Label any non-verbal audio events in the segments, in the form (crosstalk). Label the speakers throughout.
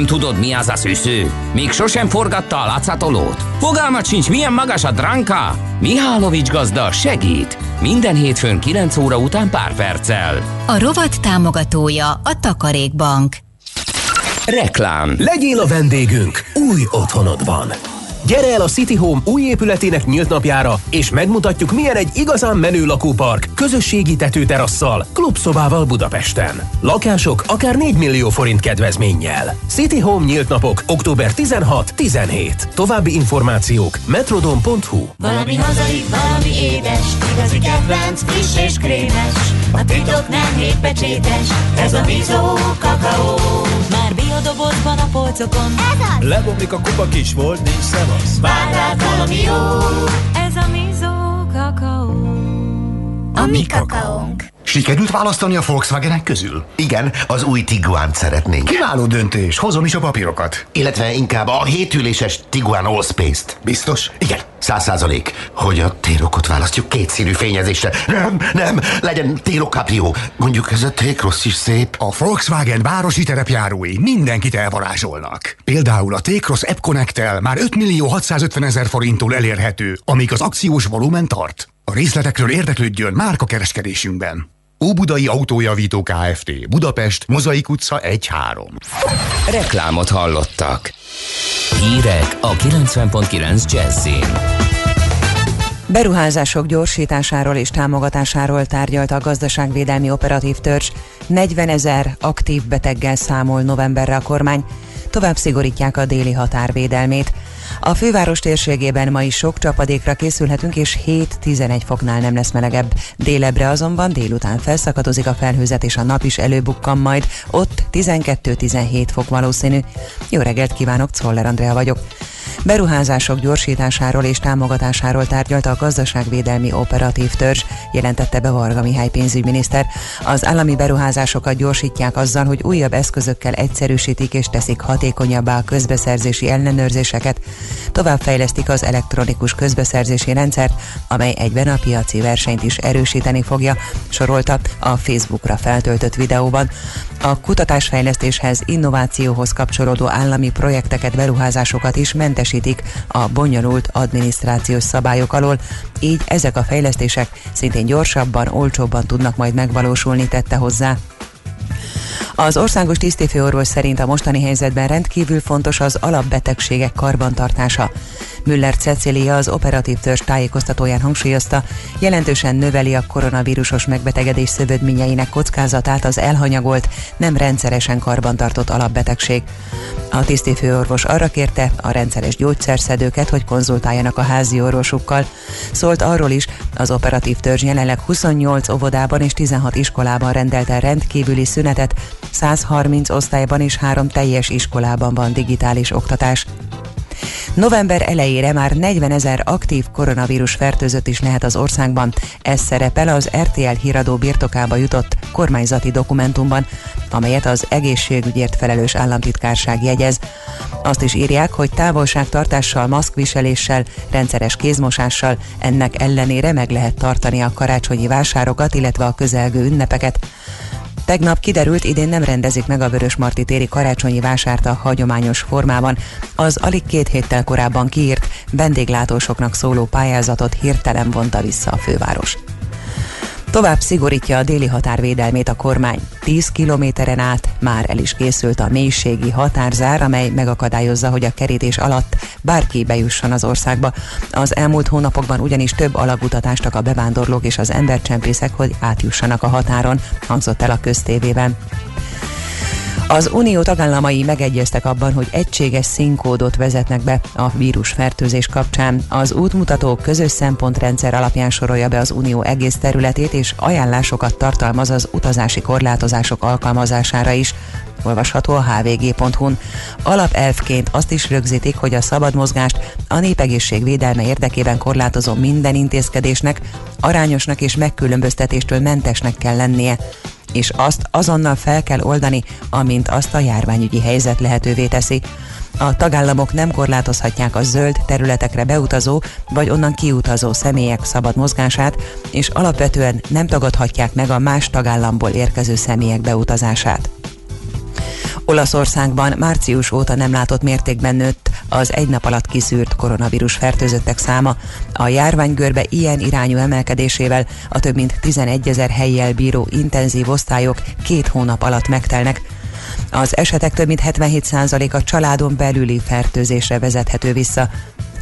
Speaker 1: Nem tudod, mi az a szűző? Még sosem forgatta a látszatolót? Fogalmat sincs, milyen magas a dránka? Mihálovics gazda segít! Minden hétfőn 9 óra után pár perccel.
Speaker 2: A rovat támogatója a Takarékbank.
Speaker 1: Reklám.
Speaker 3: Legyél a vendégünk új otthonodban. Gyere el a City Home új épületének nyílt napjára, és megmutatjuk, milyen egy igazán menő lakópark, közösségi tetőterasszal, klubszobával Budapesten. Lakások akár 4 millió forint kedvezménnyel. City Home nyílt napok október 16-17. További információk metrodon.hu
Speaker 4: Valami hazai, valami édes, igazi kedvenc, friss és krémes. A titok nem hétpecsétes, ez a Bizó kakaó. Már biodobozban a polcokon, ez az!
Speaker 5: Lebomlik a kupa kis volt, nincs szevasz.
Speaker 4: Vár rád valami jó, ez a Bizó kakaó. A mi kakaónk.
Speaker 6: Sikerült választani a Volkswagenek közül?
Speaker 7: Igen, az új Tiguan szeretnénk.
Speaker 6: Kiváló döntés, hozom is a papírokat.
Speaker 7: Illetve inkább a hétüléses Tiguan Allspace-t.
Speaker 6: Biztos?
Speaker 7: Igen, száz százalék, hogy a térokot választjuk kétszínű fényezésre. Nem, nem, legyen térokaprió. Mondjuk ez a T-Cross is szép.
Speaker 6: A Volkswagen városi terepjárói mindenkit elvarázsolnak. Például a T-Cross App connect már 5 millió 650 ezer forinttól elérhető, amíg az akciós volumen tart. A részletekről érdeklődjön márka kereskedésünkben. Óbudai Autójavító Kft. Budapest, Mozaik utca 1-3.
Speaker 1: Reklámot hallottak. Hírek a 90.9 Jazzin.
Speaker 8: Beruházások gyorsításáról és támogatásáról tárgyalt a gazdaságvédelmi operatív törzs. 40 ezer aktív beteggel számol novemberre a kormány. Tovább szigorítják a déli határvédelmét. A főváros térségében ma is sok csapadékra készülhetünk, és 7-11 foknál nem lesz melegebb. Délebre azonban délután felszakadozik a felhőzet, és a nap is előbukkan majd. Ott 12-17 fok valószínű. Jó reggelt kívánok, Czoller Andrea vagyok. Beruházások gyorsításáról és támogatásáról tárgyalta a gazdaságvédelmi operatív törzs, jelentette be Varga Mihály pénzügyminiszter. Az állami beruházásokat gyorsítják azzal, hogy újabb eszközökkel egyszerűsítik és teszik hatékonyabbá a közbeszerzési ellenőrzéseket. Továbbfejlesztik az elektronikus közbeszerzési rendszert, amely egyben a piaci versenyt is erősíteni fogja, sorolta a Facebookra feltöltött videóban. A kutatásfejlesztéshez, innovációhoz kapcsolódó állami projekteket, beruházásokat is mentesítik a bonyolult adminisztrációs szabályok alól, így ezek a fejlesztések szintén gyorsabban, olcsóbban tudnak majd megvalósulni, tette hozzá. Az országos tisztifőorvos szerint a mostani helyzetben rendkívül fontos az alapbetegségek karbantartása. Müller Cecília az operatív törzs tájékoztatóján hangsúlyozta, jelentősen növeli a koronavírusos megbetegedés szövődményeinek kockázatát az elhanyagolt, nem rendszeresen karbantartott alapbetegség. A tisztifőorvos arra kérte a rendszeres gyógyszerszedőket, hogy konzultáljanak a házi orvosukkal. Szólt arról is, az operatív törzs jelenleg 28 óvodában és 16 iskolában rendelte rendkívüli szünetet, 130 osztályban és három teljes iskolában van digitális oktatás. November elejére már 40 ezer aktív koronavírus fertőzött is lehet az országban. Ez szerepel az RTL híradó birtokába jutott kormányzati dokumentumban, amelyet az egészségügyért felelős államtitkárság jegyez. Azt is írják, hogy távolságtartással, maszkviseléssel, rendszeres kézmosással ennek ellenére meg lehet tartani a karácsonyi vásárokat, illetve a közelgő ünnepeket. Tegnap kiderült, idén nem rendezik meg a Vörös Marti téri karácsonyi vásárt a hagyományos formában. Az alig két héttel korábban kiírt vendéglátósoknak szóló pályázatot hirtelen vonta vissza a főváros. Tovább szigorítja a déli határvédelmét a kormány. 10 kilométeren át már el is készült a mélységi határzár, amely megakadályozza, hogy a kerítés alatt bárki bejusson az országba. Az elmúlt hónapokban ugyanis több alagutatást a bevándorlók és az embercsempészek, hogy átjussanak a határon, hangzott el a köztévében. Az unió tagállamai megegyeztek abban, hogy egységes színkódot vezetnek be a vírusfertőzés kapcsán. Az útmutató közös szempontrendszer alapján sorolja be az unió egész területét, és ajánlásokat tartalmaz az utazási korlátozások alkalmazására is olvasható a hvg.hu-n. Alapelfként azt is rögzítik, hogy a szabad mozgást a népegészség védelme érdekében korlátozó minden intézkedésnek arányosnak és megkülönböztetéstől mentesnek kell lennie és azt azonnal fel kell oldani, amint azt a járványügyi helyzet lehetővé teszi. A tagállamok nem korlátozhatják a zöld területekre beutazó vagy onnan kiutazó személyek szabad mozgását, és alapvetően nem tagadhatják meg a más tagállamból érkező személyek beutazását. Olaszországban március óta nem látott mértékben nőtt az egy nap alatt kiszűrt koronavírus fertőzöttek száma. A járványgörbe ilyen irányú emelkedésével a több mint 11 ezer helyjel bíró intenzív osztályok két hónap alatt megtelnek. Az esetek több mint 77%-a családon belüli fertőzésre vezethető vissza.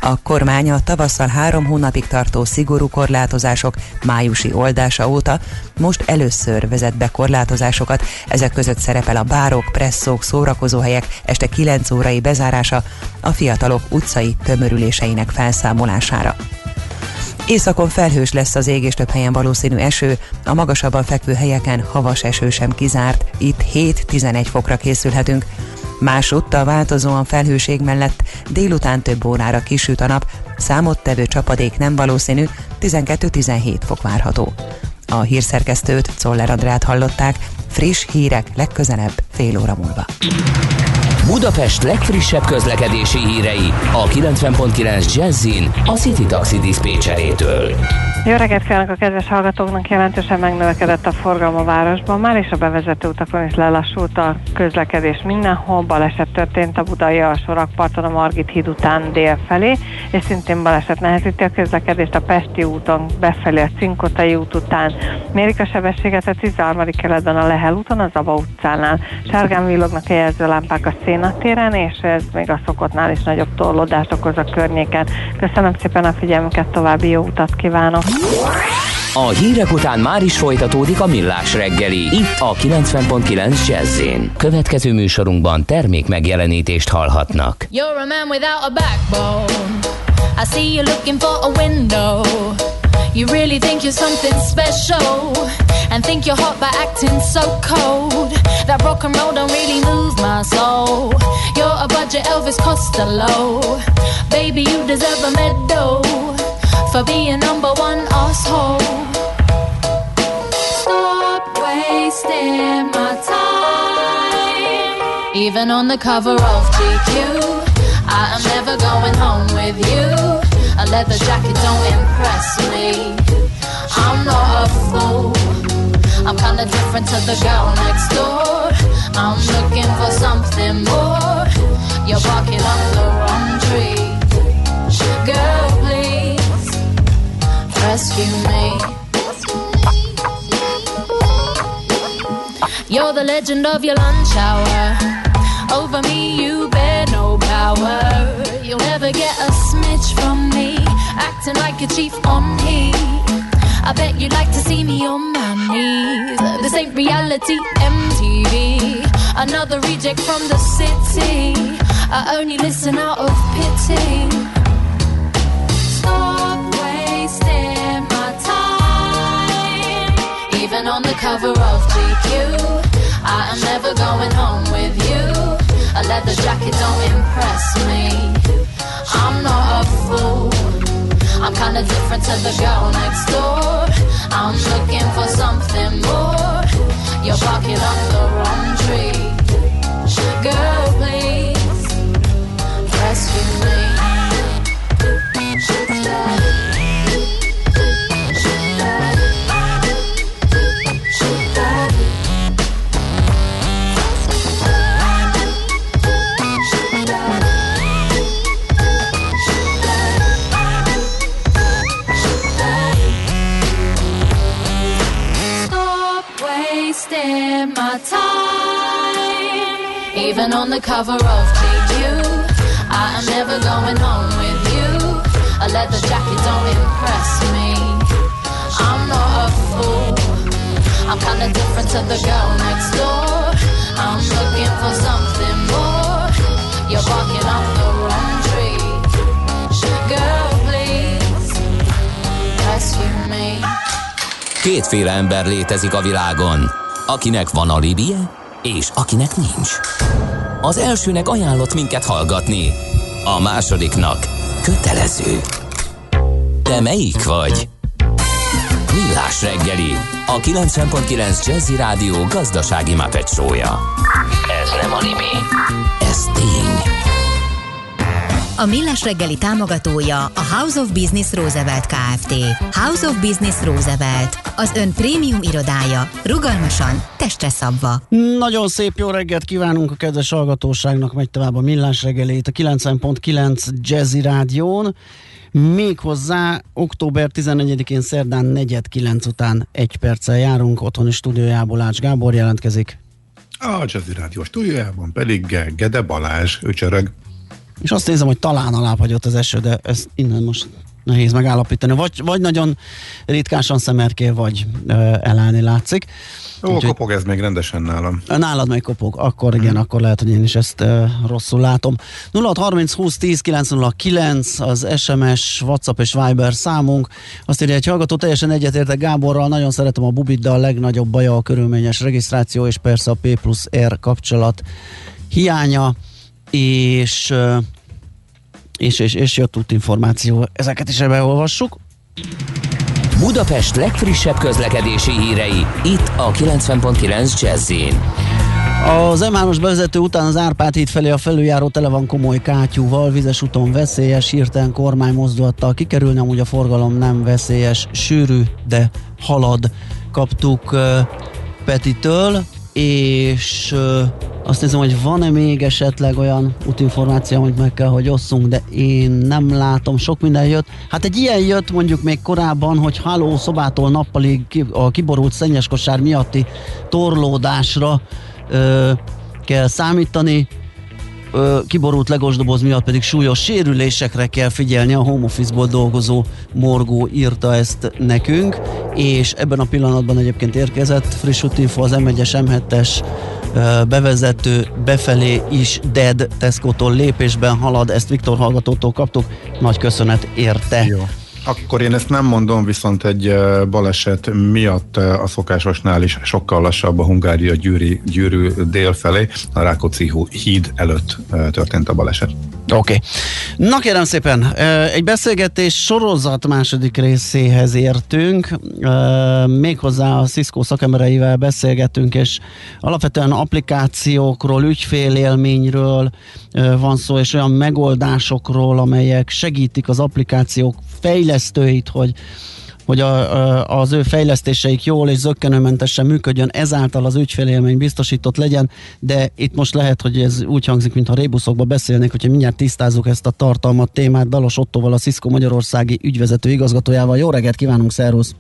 Speaker 8: A kormány a tavasszal három hónapig tartó szigorú korlátozások májusi oldása óta most először vezet be korlátozásokat. Ezek között szerepel a bárok, presszók, szórakozóhelyek este 9 órai bezárása, a fiatalok utcai tömörüléseinek felszámolására. Északon felhős lesz az ég és több helyen valószínű eső, a magasabban fekvő helyeken havas eső sem kizárt, itt 7-11 fokra készülhetünk. Másutt a változóan felhőség mellett délután több órára kisüt a nap, számottevő csapadék nem valószínű, 12-17 fok várható. A hírszerkesztőt, Czoller Andrát hallották, friss hírek legközelebb fél óra múlva.
Speaker 1: Budapest legfrissebb közlekedési hírei a 90.9 Jazzin a City Taxi Dispécsejétől.
Speaker 9: Jó reggelt kívánok a kedves hallgatóknak! Jelentősen megnövekedett a forgalom a városban már, és a bevezető utakon is lelassult a közlekedés mindenhol. Baleset történt a budai alsó rakparton a Margit híd után dél felé, és szintén baleset nehezíti a közlekedést a Pesti úton befelé a Cinkotai út után. Mérik a sebességet a 13. keletben a Lehel úton, az Aba utcánál. Sárgán villognak a jelzőlámpák a szénatéren, és ez még a szokottnál is nagyobb torlódást okoz a környéken. Köszönöm szépen a figyelmüket, további jó utat kívánok!
Speaker 1: A hírek után már is folytatódik a millás reggeli, itt a 90.9 jazz Következő műsorunkban termék megjelenítést hallhatnak.
Speaker 10: You're a man without a backbone. I see you looking for a window. You really think you're something special and think you're hot by acting so cold. That rock and roll don't really move my soul. You're a budget Elvis Costello. Baby, you deserve a medal for being number one asshole. Stop wasting my time. Even on the cover of GQ, I am never going home with you. Leather jacket don't impress me. I'm not a fool. I'm kinda different to the girl next door. I'm looking for something more. You're barking up the wrong tree. Girl, please rescue me. You're the legend of your lunch hour. Over me, you bear no power. You'll never get a smidge from me. Acting like a chief on heat. I bet you'd like to see me on my knees. This ain't reality MTV. Another reject from the city. I only listen out of pity. Stop wasting my time. Even on the cover of GQ, I am never going home with you. A leather jacket don't impress me. I'm not a kinda different to the girl next door. I'm looking for something more. You're barking up the wrong tree. Girl, Even on the cover of GQ, I am never going home with you. A leather jacket don't impress me. I'm not a fool. I'm kinda different to the girl next door. I'm looking for something more. You're barking up the wrong tree. Girl, please rescue me.
Speaker 1: Kétféle ember létezik a világon, akinek van alibije, és akinek nincs. Az elsőnek ajánlott minket hallgatni, a másodiknak kötelező. Te melyik vagy? Millás reggeli, a 90.9 Jazzy Rádió gazdasági mapetsója. Ez nem animi, ez tény.
Speaker 2: A Millás reggeli támogatója a House of Business Roosevelt Kft. House of Business Roosevelt. Az ön prémium irodája. Rugalmasan, testre szabva.
Speaker 11: Nagyon szép jó reggelt kívánunk a kedves hallgatóságnak, megy tovább a Millás reggelét a 90.9 Jazzy Rádión. Méghozzá október 14-én szerdán 4.9 után egy perccel járunk, otthoni stúdiójából Ács Gábor jelentkezik.
Speaker 12: A Jazzy Rádió stúdiójában pedig Gede Balázs, ő csörög.
Speaker 11: És azt nézem, hogy talán alábbhagyott az eső, de ez innen most nehéz megállapítani. Vagy, vagy nagyon ritkásan szemerkél, vagy ö, elállni látszik.
Speaker 12: Ó, Úgyhogy, kopog ez még rendesen nálam.
Speaker 11: Nálad még kopog, akkor igen, hmm. akkor lehet, hogy én is ezt ö, rosszul látom. 0630 20 10 909 az SMS, WhatsApp és Viber számunk. Azt írja, egy hallgató teljesen egyetértek Gáborral, nagyon szeretem a Bubit, de a legnagyobb baja a körülményes regisztráció, és persze a P plusz R kapcsolat hiánya, és és, és, és jött útinformáció. Ezeket is beolvassuk.
Speaker 1: Budapest legfrissebb közlekedési hírei, itt a 90.9 jazz
Speaker 11: az M3-as bevezető után az Árpád híd felé a felüljáró tele van komoly kátyúval, vizes úton veszélyes, hirtelen kormány mozdulattal kikerülni, amúgy a forgalom nem veszélyes, sűrű, de halad. Kaptuk uh, Petitől, és uh, azt nézem, hogy van-e még esetleg olyan útinformáció, amit meg kell, hogy osszunk, de én nem látom, sok minden jött. Hát egy ilyen jött mondjuk még korábban, hogy haló szobától nappalig a kiborult szennyes kosár miatti torlódásra ö, kell számítani, ö, kiborult legosdoboz miatt pedig súlyos sérülésekre kell figyelni. A home office-ból dolgozó Morgó írta ezt nekünk, és ebben a pillanatban egyébként érkezett friss útinfo az M1-es, M7-es bevezető befelé is dead Tesco-tól lépésben halad, ezt Viktor hallgatótól kaptuk, nagy köszönet érte.
Speaker 12: Jó. Akkor én ezt nem mondom, viszont egy baleset miatt a szokásosnál is sokkal lassabb a Hungária gyűri, gyűrű dél felé, a Rákóczi híd előtt történt a baleset.
Speaker 11: Oké. Okay. Na kérem szépen, egy beszélgetés sorozat második részéhez értünk, méghozzá a Cisco szakembereivel beszélgetünk, és alapvetően applikációkról, ügyfélélményről van szó, és olyan megoldásokról, amelyek segítik az applikációk fejlesztőit, hogy hogy a, a, az ő fejlesztéseik jól és zöggenőmentesen működjön, ezáltal az ügyfélélmény biztosított legyen, de itt most lehet, hogy ez úgy hangzik, mintha rébuszokba beszélnék, hogyha mindjárt tisztázzuk ezt a tartalmat, témát Dalos Ottoval, a Cisco Magyarországi ügyvezető igazgatójával. Jó reggelt kívánunk, szervusz!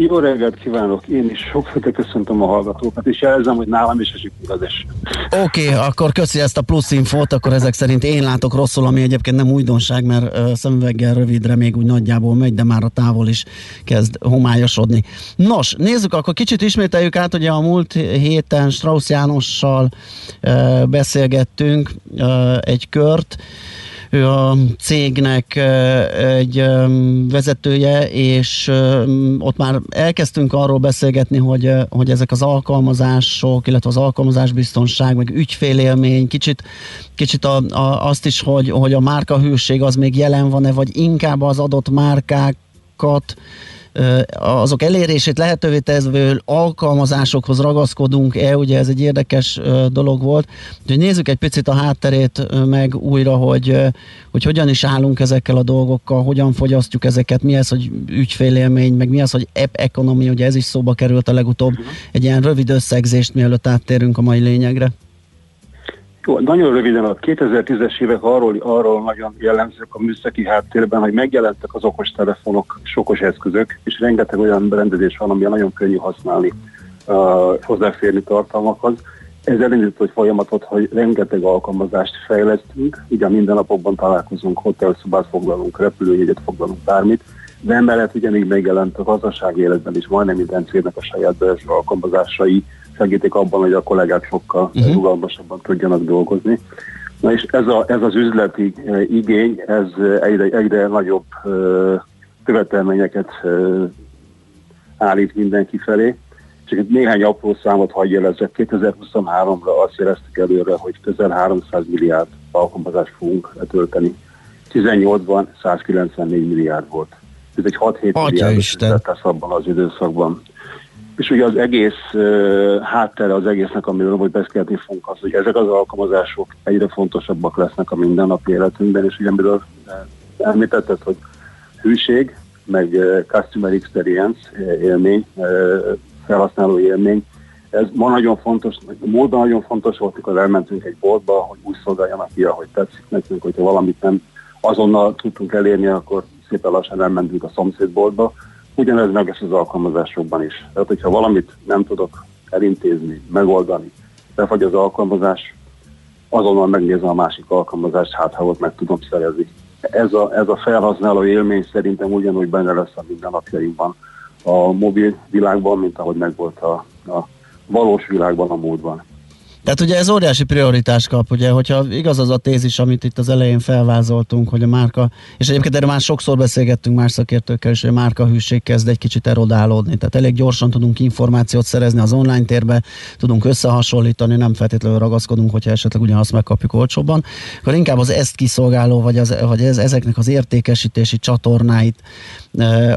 Speaker 13: Jó reggelt kívánok, én is sokféle köszöntöm a hallgatókat, és jelzem, hogy nálam is esik az eső.
Speaker 11: Oké, okay, akkor köszi ezt a plusz infót, akkor ezek szerint én látok rosszul, ami egyébként nem újdonság, mert uh, szemüveggel rövidre még úgy nagyjából megy, de már a távol is kezd homályosodni. Nos, nézzük, akkor kicsit ismételjük át, hogy a múlt héten Strauss Jánossal beszélgettünk egy kört, ő a cégnek egy vezetője, és ott már elkezdtünk arról beszélgetni, hogy, hogy ezek az alkalmazások, illetve az alkalmazásbiztonság, meg ügyfélélmény, kicsit, kicsit a, a, azt is, hogy, hogy a márkahűség az még jelen van-e, vagy inkább az adott márkákat azok elérését lehetővé tevő alkalmazásokhoz ragaszkodunk-e, ugye ez egy érdekes dolog volt. Úgyhogy nézzük egy picit a hátterét meg újra, hogy, hogy hogyan is állunk ezekkel a dolgokkal, hogyan fogyasztjuk ezeket, mi ez, hogy ügyfélélmény, meg mi az, hogy app economy, ugye ez is szóba került a legutóbb, egy ilyen rövid összegzést, mielőtt áttérünk a mai lényegre.
Speaker 13: Nagyon röviden a 2010-es évek arról, arról nagyon jellemzők a műszaki háttérben, hogy megjelentek az okos telefonok, okos eszközök, és rengeteg olyan berendezés van, ami nagyon könnyű használni, uh, hozzáférni tartalmakhoz. Ez elindított egy folyamatot, hogy rengeteg alkalmazást fejlesztünk, ugye minden napokban találkozunk, hotelszobát foglalunk, repülőjegyet foglalunk, bármit, de emellett ugye még megjelent a gazdasági életben is majdnem minden cégnek a saját belső alkalmazásai, segítik abban, hogy a kollégák sokkal uh-huh. rugalmasabban tudjanak dolgozni. Na és ez, a, ez az üzleti e, igény, ez egyre, egyre nagyobb e, követelményeket e, állít mindenki felé. Csak néhány apró számot hagyj jelezek. 2023-ra azt jeleztük előre, hogy közel 300 milliárd alkalmazást fogunk letölteni. 18-ban 194 milliárd volt. Ez egy 6-7 milliárd tesz abban az időszakban. És ugye az egész uh, háttere az egésznek, amiről majd beszélni fogunk, az, hogy ezek az alkalmazások egyre fontosabbak lesznek a mindennapi életünkben, és ugye amiről említetted, hogy hűség, meg uh, customer experience élmény, uh, felhasználó élmény, ez ma nagyon fontos, múltban nagyon fontos volt, amikor elmentünk egy boltba, hogy úgy szolgáljanak ki, ahogy tetszik nekünk, hogyha valamit nem azonnal tudtunk elérni, akkor szépen lassan elmentünk a szomszédboltba. Ugyanez meg lesz az alkalmazásokban is. Tehát, hogyha valamit nem tudok elintézni, megoldani, befagy az alkalmazás, azonnal megnézem a másik alkalmazást, hát ha ott meg tudom szerezni. Ez a, ez a felhasználó élmény szerintem ugyanúgy benne lesz a mindennapjainkban a mobil világban, mint ahogy megvolt a, a valós világban a múltban.
Speaker 11: Tehát ugye ez óriási prioritást kap, ugye, hogyha igaz az a tézis, amit itt az elején felvázoltunk, hogy a márka, és egyébként erről már sokszor beszélgettünk más szakértőkkel is, hogy a márka hűség kezd egy kicsit erodálódni. Tehát elég gyorsan tudunk információt szerezni az online térbe, tudunk összehasonlítani, nem feltétlenül ragaszkodunk, hogyha esetleg ugyanazt megkapjuk olcsóbban, akkor inkább az ezt kiszolgáló, vagy, az, vagy ez, ezeknek az értékesítési csatornáit,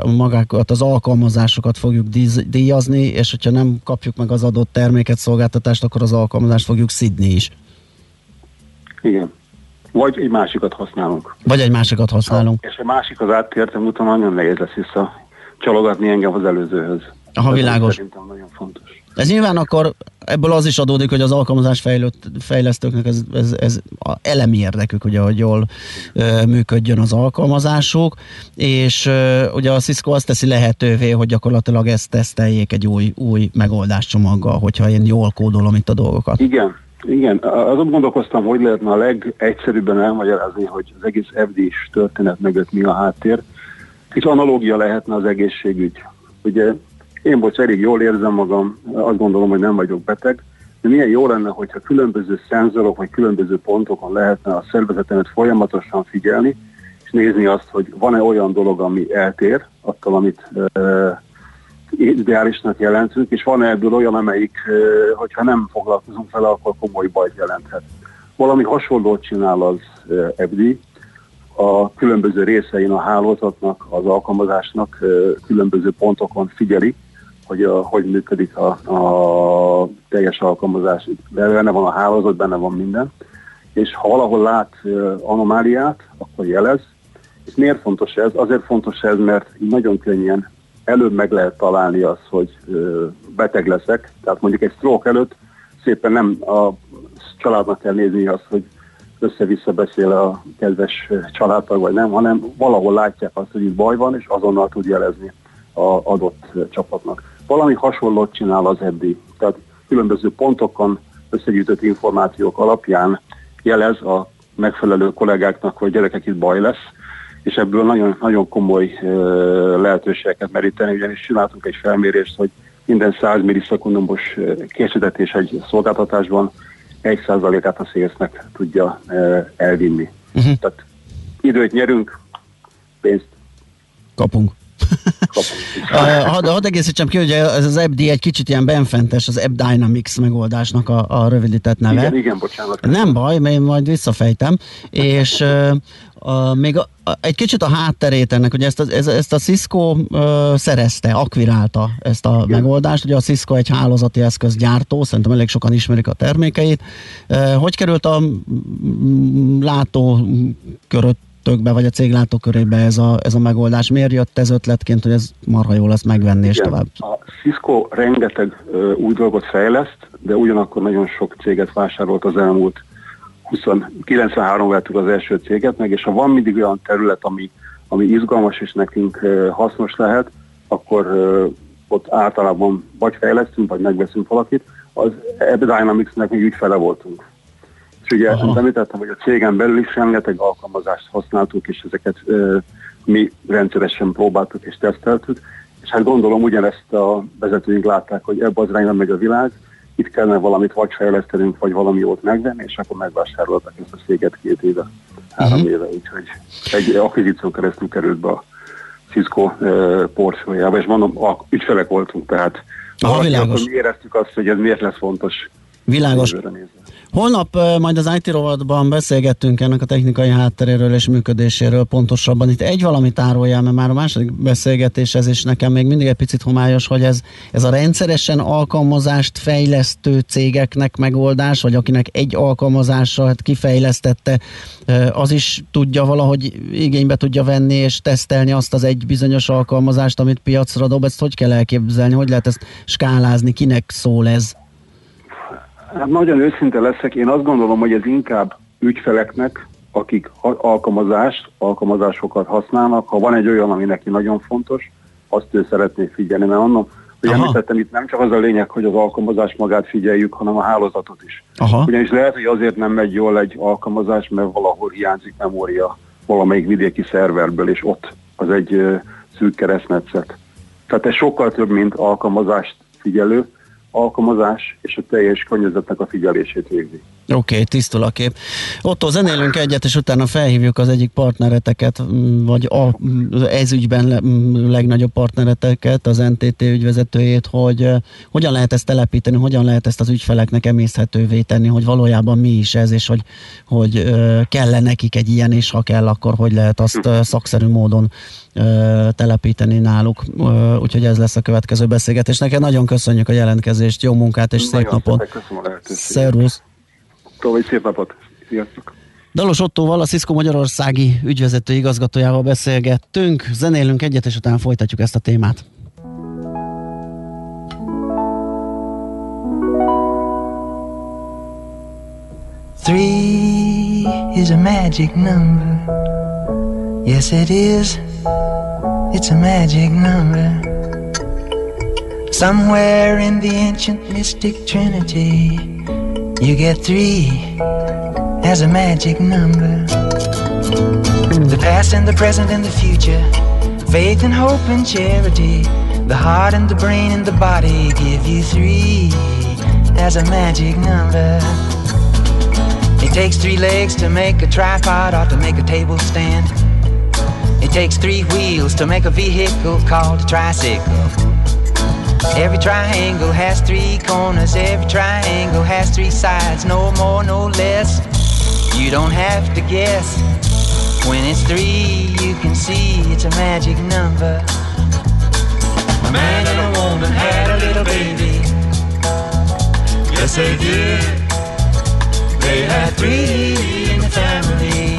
Speaker 11: magákat, az alkalmazásokat fogjuk díjazni, és hogyha nem kapjuk meg az adott terméket, szolgáltatást, akkor az alkalmazás megoldást fogjuk szidni is.
Speaker 13: Igen. Vagy egy másikat használunk.
Speaker 11: Vagy egy másikat használunk.
Speaker 13: És a másik az áttértem, utána nagyon nehéz lesz vissza csalogatni engem az előzőhöz.
Speaker 11: Aha, világos.
Speaker 13: Szerintem nagyon fontos.
Speaker 11: Ez nyilván akkor ebből az is adódik, hogy az alkalmazás fejlesztőknek ez, ez, ez a elemi érdekük, ugye, hogy jól ö, működjön az alkalmazásuk, és ö, ugye a Cisco azt teszi lehetővé, hogy gyakorlatilag ezt teszteljék egy új, új megoldáscsomaggal, hogyha én jól kódolom itt a dolgokat.
Speaker 13: Igen, igen, azon gondolkoztam, hogy lehetne a legegyszerűbben elmagyarázni, hogy az egész FD-s történet mögött mi a háttér. Kis analógia lehetne az egészségügy. Ugye én most elég jól érzem magam, azt gondolom, hogy nem vagyok beteg, de milyen jó lenne, hogyha különböző szenzorok vagy különböző pontokon lehetne a szervezetemet folyamatosan figyelni, és nézni azt, hogy van-e olyan dolog, ami eltér attól, amit e, ideálisnak jelentünk, és van-e ebből olyan, amelyik, e, hogyha nem foglalkozunk vele, akkor komoly bajt jelenthet. Valami hasonlót csinál az e, FD, a különböző részein a hálózatnak, az alkalmazásnak különböző pontokon figyeli, hogy a, hogy működik a, a teljes alkalmazás. Benne van a hálózat, benne van minden. És ha valahol lát anomáliát, akkor jelez. És miért fontos ez? Azért fontos ez, mert nagyon könnyen előbb meg lehet találni azt, hogy beteg leszek. Tehát mondjuk egy stroke előtt szépen nem a családnak kell nézni azt, hogy össze-vissza beszél a kedves családtag, vagy nem, hanem valahol látják azt, hogy itt baj van, és azonnal tud jelezni a adott csapatnak. Valami hasonlót csinál az EBDI, tehát különböző pontokon összegyűjtött információk alapján jelez a megfelelő kollégáknak, hogy gyerekek itt baj lesz, és ebből nagyon, nagyon komoly lehetőségeket meríteni, ugyanis csináltunk egy felmérést, hogy minden 100 millisekundumos készítetés egy szolgáltatásban 1%-át a szélsznek tudja elvinni. Uh-huh. Tehát időt nyerünk, pénzt
Speaker 11: kapunk. Hadd had egészítsem ki, hogy ez az AppD egy kicsit ilyen benfentes, az App Dynamics megoldásnak a, a rövidített neve.
Speaker 13: Igen, igen, bocsánat.
Speaker 11: Nem baj, én majd visszafejtem. És uh, uh, még a, a, egy kicsit a hátterét ennek, hogy ezt a, ez, ezt a Cisco uh, szerezte, akvirálta ezt a igen. megoldást. Ugye a Cisco egy hálózati eszközgyártó, szerintem elég sokan ismerik a termékeit. Uh, hogy került a látókörött tökbe, vagy a cég látókörébe ez a, ez a megoldás? Miért jött ez ötletként, hogy ez marha jó lesz megvenni és tovább?
Speaker 13: A Cisco rengeteg uh, új dolgot fejleszt, de ugyanakkor nagyon sok céget vásárolt az elmúlt 20, 93 vettük az első céget meg, és ha van mindig olyan terület, ami, ami izgalmas és nekünk uh, hasznos lehet, akkor uh, ott általában vagy fejlesztünk, vagy megveszünk valakit. Az App Dynamics-nek mi ügyfele voltunk ugye Aha. említettem, hogy a cégen belül is rengeteg alkalmazást használtuk, és ezeket ö, mi rendszeresen próbáltuk és teszteltük, és hát gondolom ugyanezt a vezetőink látták, hogy ebbe az irányba megy a világ, itt kellene valamit vagy fejlesztenünk, vagy valami jót megvenni, és akkor megvásároltak ezt a széget két éve, három uh-huh. éve, úgyhogy egy akvizíció keresztül került be a Cisco uh, portfóliába, és mondom, a ügyfelek voltunk, tehát
Speaker 11: Aha, világos.
Speaker 13: akkor mi éreztük azt, hogy ez miért lesz fontos
Speaker 11: Világos. Holnap majd az IT rovatban beszélgettünk ennek a technikai hátteréről és működéséről pontosabban. Itt egy valamit áruljál, mert már a második beszélgetés ez, és nekem még mindig egy picit homályos, hogy ez, ez a rendszeresen alkalmazást fejlesztő cégeknek megoldás, vagy akinek egy alkalmazással hát kifejlesztette, az is tudja valahogy igénybe tudja venni és tesztelni azt az egy bizonyos alkalmazást, amit piacra dob. Ezt hogy kell elképzelni? Hogy lehet ezt skálázni? Kinek szól ez?
Speaker 13: Hát nagyon őszinte leszek, én azt gondolom, hogy ez inkább ügyfeleknek, akik alkalmazást, alkalmazásokat használnak, ha van egy olyan, ami neki nagyon fontos, azt ő szeretné figyelni, mert mondom, hogy
Speaker 11: Aha.
Speaker 13: említettem, itt nem csak az a lényeg, hogy az alkalmazás magát figyeljük, hanem a hálózatot is.
Speaker 11: Aha.
Speaker 13: Ugyanis lehet, hogy azért nem megy jól egy alkalmazás, mert valahol hiányzik memória valamelyik vidéki szerverből, és ott az egy szűk keresztmetszet. Tehát ez sokkal több, mint alkalmazást figyelő, alkalmazás és a teljes környezetnek a figyelését végzi.
Speaker 11: Oké, okay, tisztul a kép. Ottó, zenélünk egyet, és utána felhívjuk az egyik partnereteket, mm, vagy a, mm, ez ügyben le, mm, legnagyobb partnereteket, az NTT ügyvezetőjét, hogy uh, hogyan lehet ezt telepíteni, hogyan lehet ezt az ügyfeleknek emészhetővé tenni, hogy valójában mi is ez, és hogy, hogy uh, kell nekik egy ilyen, és ha kell, akkor hogy lehet azt uh, szakszerű módon telepíteni náluk. Úgyhogy ez lesz a következő beszélgetés. Neked nagyon köszönjük a jelentkezést, jó munkát, és szép
Speaker 13: Nagyon
Speaker 11: napot.
Speaker 13: szépen Köszönöm a.
Speaker 11: Szervusz!
Speaker 13: További szép napot. Sziasztok.
Speaker 11: Dalos Ottóval, a Cisco Magyarországi ügyvezető igazgatójával beszélgettünk, zenélünk egyet, és utána folytatjuk ezt a témát.
Speaker 14: Three is a magic number. Yes, it is. It's a magic number. Somewhere in the ancient mystic trinity, you get three as a magic number. The past and the present and the future, faith and hope and charity, the heart and the brain and the body give you three as a magic number. It takes three legs to make a tripod or to make a table stand. It takes three wheels to make a vehicle called a tricycle. Every triangle has three corners, every triangle has three sides, no more, no less. You don't have to guess. When it's three, you can see it's a magic number. A man and a woman had a little baby. Yes, they did. They had three in the family.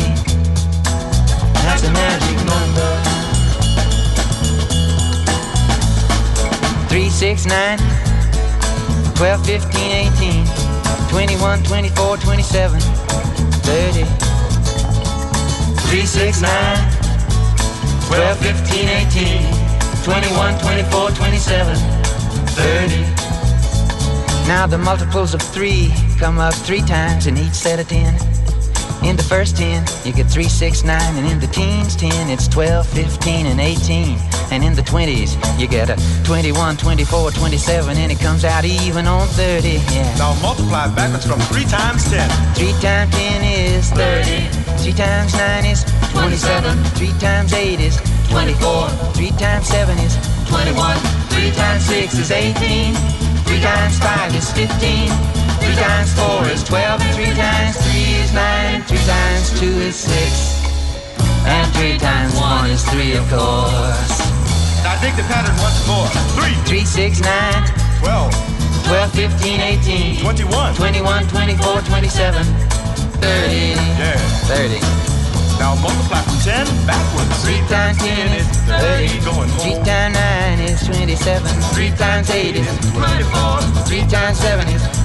Speaker 14: That's a magic number. Three, six, nine, 12, 15, 18, 21, 24, 27, 30. Three, six, nine, 12, 15, 18, 21, 24, 27, 30. Now the multiples of three come up three times in each set of ten. In the first ten, you get three, six, nine, and in the teens, ten, it's 12, 15, and 18. And in the twenties, you get a 21, 24, 27, and it comes out even on 30. Yeah.
Speaker 5: Now multiply backwards from 3 times 10.
Speaker 14: 3 times 10 is 30. 3 times 9 is 27. 3 times 8 is 24. 3 times 7 is 21. 3 times 6 is 18. 3 times 5 is 15. 3 times 4 is 12. And 3 times 3 is 9. 3 times 2 is 6. And 3 times 1 is 3, of course.
Speaker 5: Now dig the pattern once more. 3,
Speaker 14: 3, 6, 9,
Speaker 5: 12,
Speaker 14: 12, 15, 18,
Speaker 5: 21.
Speaker 14: 21, 24, 27, 30.
Speaker 5: Yeah.
Speaker 14: 30.
Speaker 5: Now multiply from 10 backwards.
Speaker 14: 3 times 10 is 30.
Speaker 5: Going
Speaker 14: 3
Speaker 5: more.
Speaker 14: times 9 is 27. 3 times 8 is 24. 3 times 7 is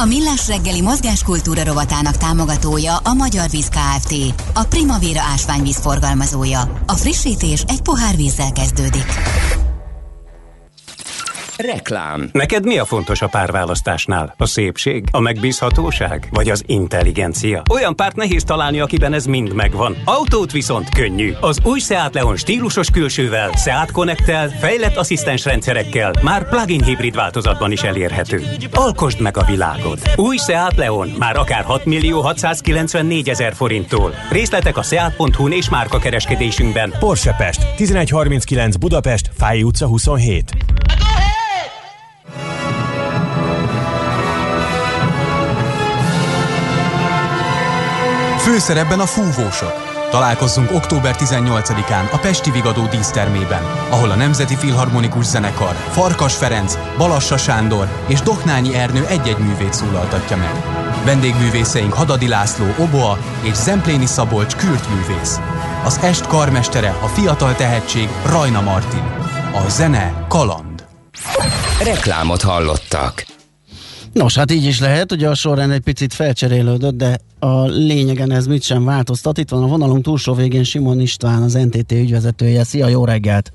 Speaker 2: A Millás reggeli mozgáskultúra rovatának támogatója a Magyar Víz Kft. A Primavera ásványvíz forgalmazója. A frissítés egy pohár vízzel kezdődik.
Speaker 1: Reklám.
Speaker 15: Neked mi a fontos a párválasztásnál? A szépség? A megbízhatóság? Vagy az intelligencia? Olyan párt nehéz találni, akiben ez mind megvan. Autót viszont könnyű. Az új Seat Leon stílusos külsővel, Seat connect fejlett asszisztens rendszerekkel, már plug-in hibrid változatban is elérhető. Alkosd meg a világot. Új Seat Leon, már akár 6 millió 694 ezer forinttól. Részletek a seat.hu-n és márka kereskedésünkben.
Speaker 16: Porsche Pest, 1139 Budapest, Fáj utca 27.
Speaker 17: Főszerepben a fúvósok. Találkozzunk október 18-án a Pesti Vigadó dísztermében, ahol a Nemzeti Filharmonikus Zenekar, Farkas Ferenc, Balassa Sándor és Doknányi Ernő egy-egy művét szólaltatja meg. Vendégművészeink Hadadi László, Oboa és Zempléni Szabolcs kürt művész. Az est karmestere a fiatal tehetség Rajna Martin. A zene kaland.
Speaker 1: Reklámot hallottak.
Speaker 11: Nos, hát így is lehet, ugye a sorrend egy picit felcserélődött, de a lényegen ez mit sem változtat. Itt van a vonalunk túlsó végén Simon István, az NTT ügyvezetője. Szia, jó reggelt!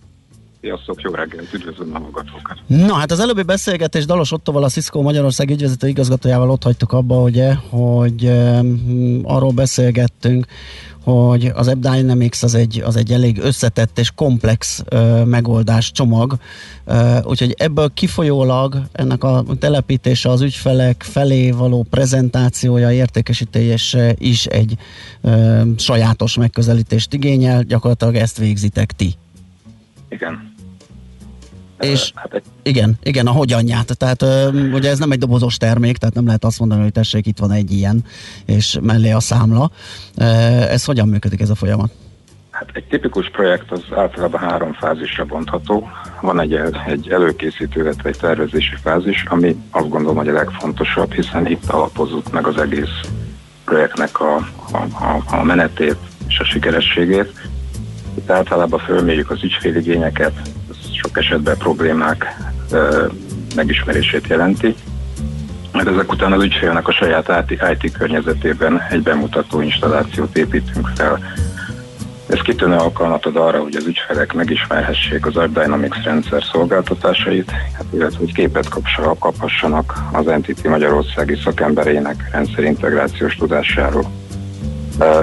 Speaker 18: Sziasztok, jó reggelt, üdvözlöm a hallgatókat.
Speaker 11: Na hát az előbbi beszélgetés Dalos Ottoval, a Cisco Magyarország ügyvezető igazgatójával ott hagytuk abba, ugye, hogy um, arról beszélgettünk, hogy az App Dynamics az egy, az egy elég összetett és komplex uh, megoldás csomag, uh, úgyhogy ebből kifolyólag ennek a telepítése az ügyfelek felé való prezentációja, értékesítése is egy uh, sajátos megközelítést igényel, gyakorlatilag ezt végzitek ti.
Speaker 18: Igen.
Speaker 11: És hát igen, igen, a hogyanját. Tehát ö, ugye ez nem egy dobozos termék, tehát nem lehet azt mondani, hogy tessék, itt van egy ilyen, és mellé a számla. Ez hogyan működik ez a folyamat?
Speaker 18: Hát egy tipikus projekt az általában három fázisra bontható. Van egy, egy előkészítő, illetve egy tervezési fázis, ami azt gondolom, hogy a legfontosabb, hiszen itt alapozzuk meg az egész projektnek a, a, a, a menetét és a sikerességét. Itt általában fölmérjük az ügyféligényeket, sok esetben problémák megismerését jelenti. Mert ezek után az ügyfélnek a saját IT környezetében egy bemutató installációt építünk fel. Ez kitűnő alkalmat ad arra, hogy az ügyfelek megismerhessék az Dynamics rendszer szolgáltatásait, hát illetve hogy képet kaphassanak az Entity Magyarországi szakemberének rendszerintegrációs tudásáról.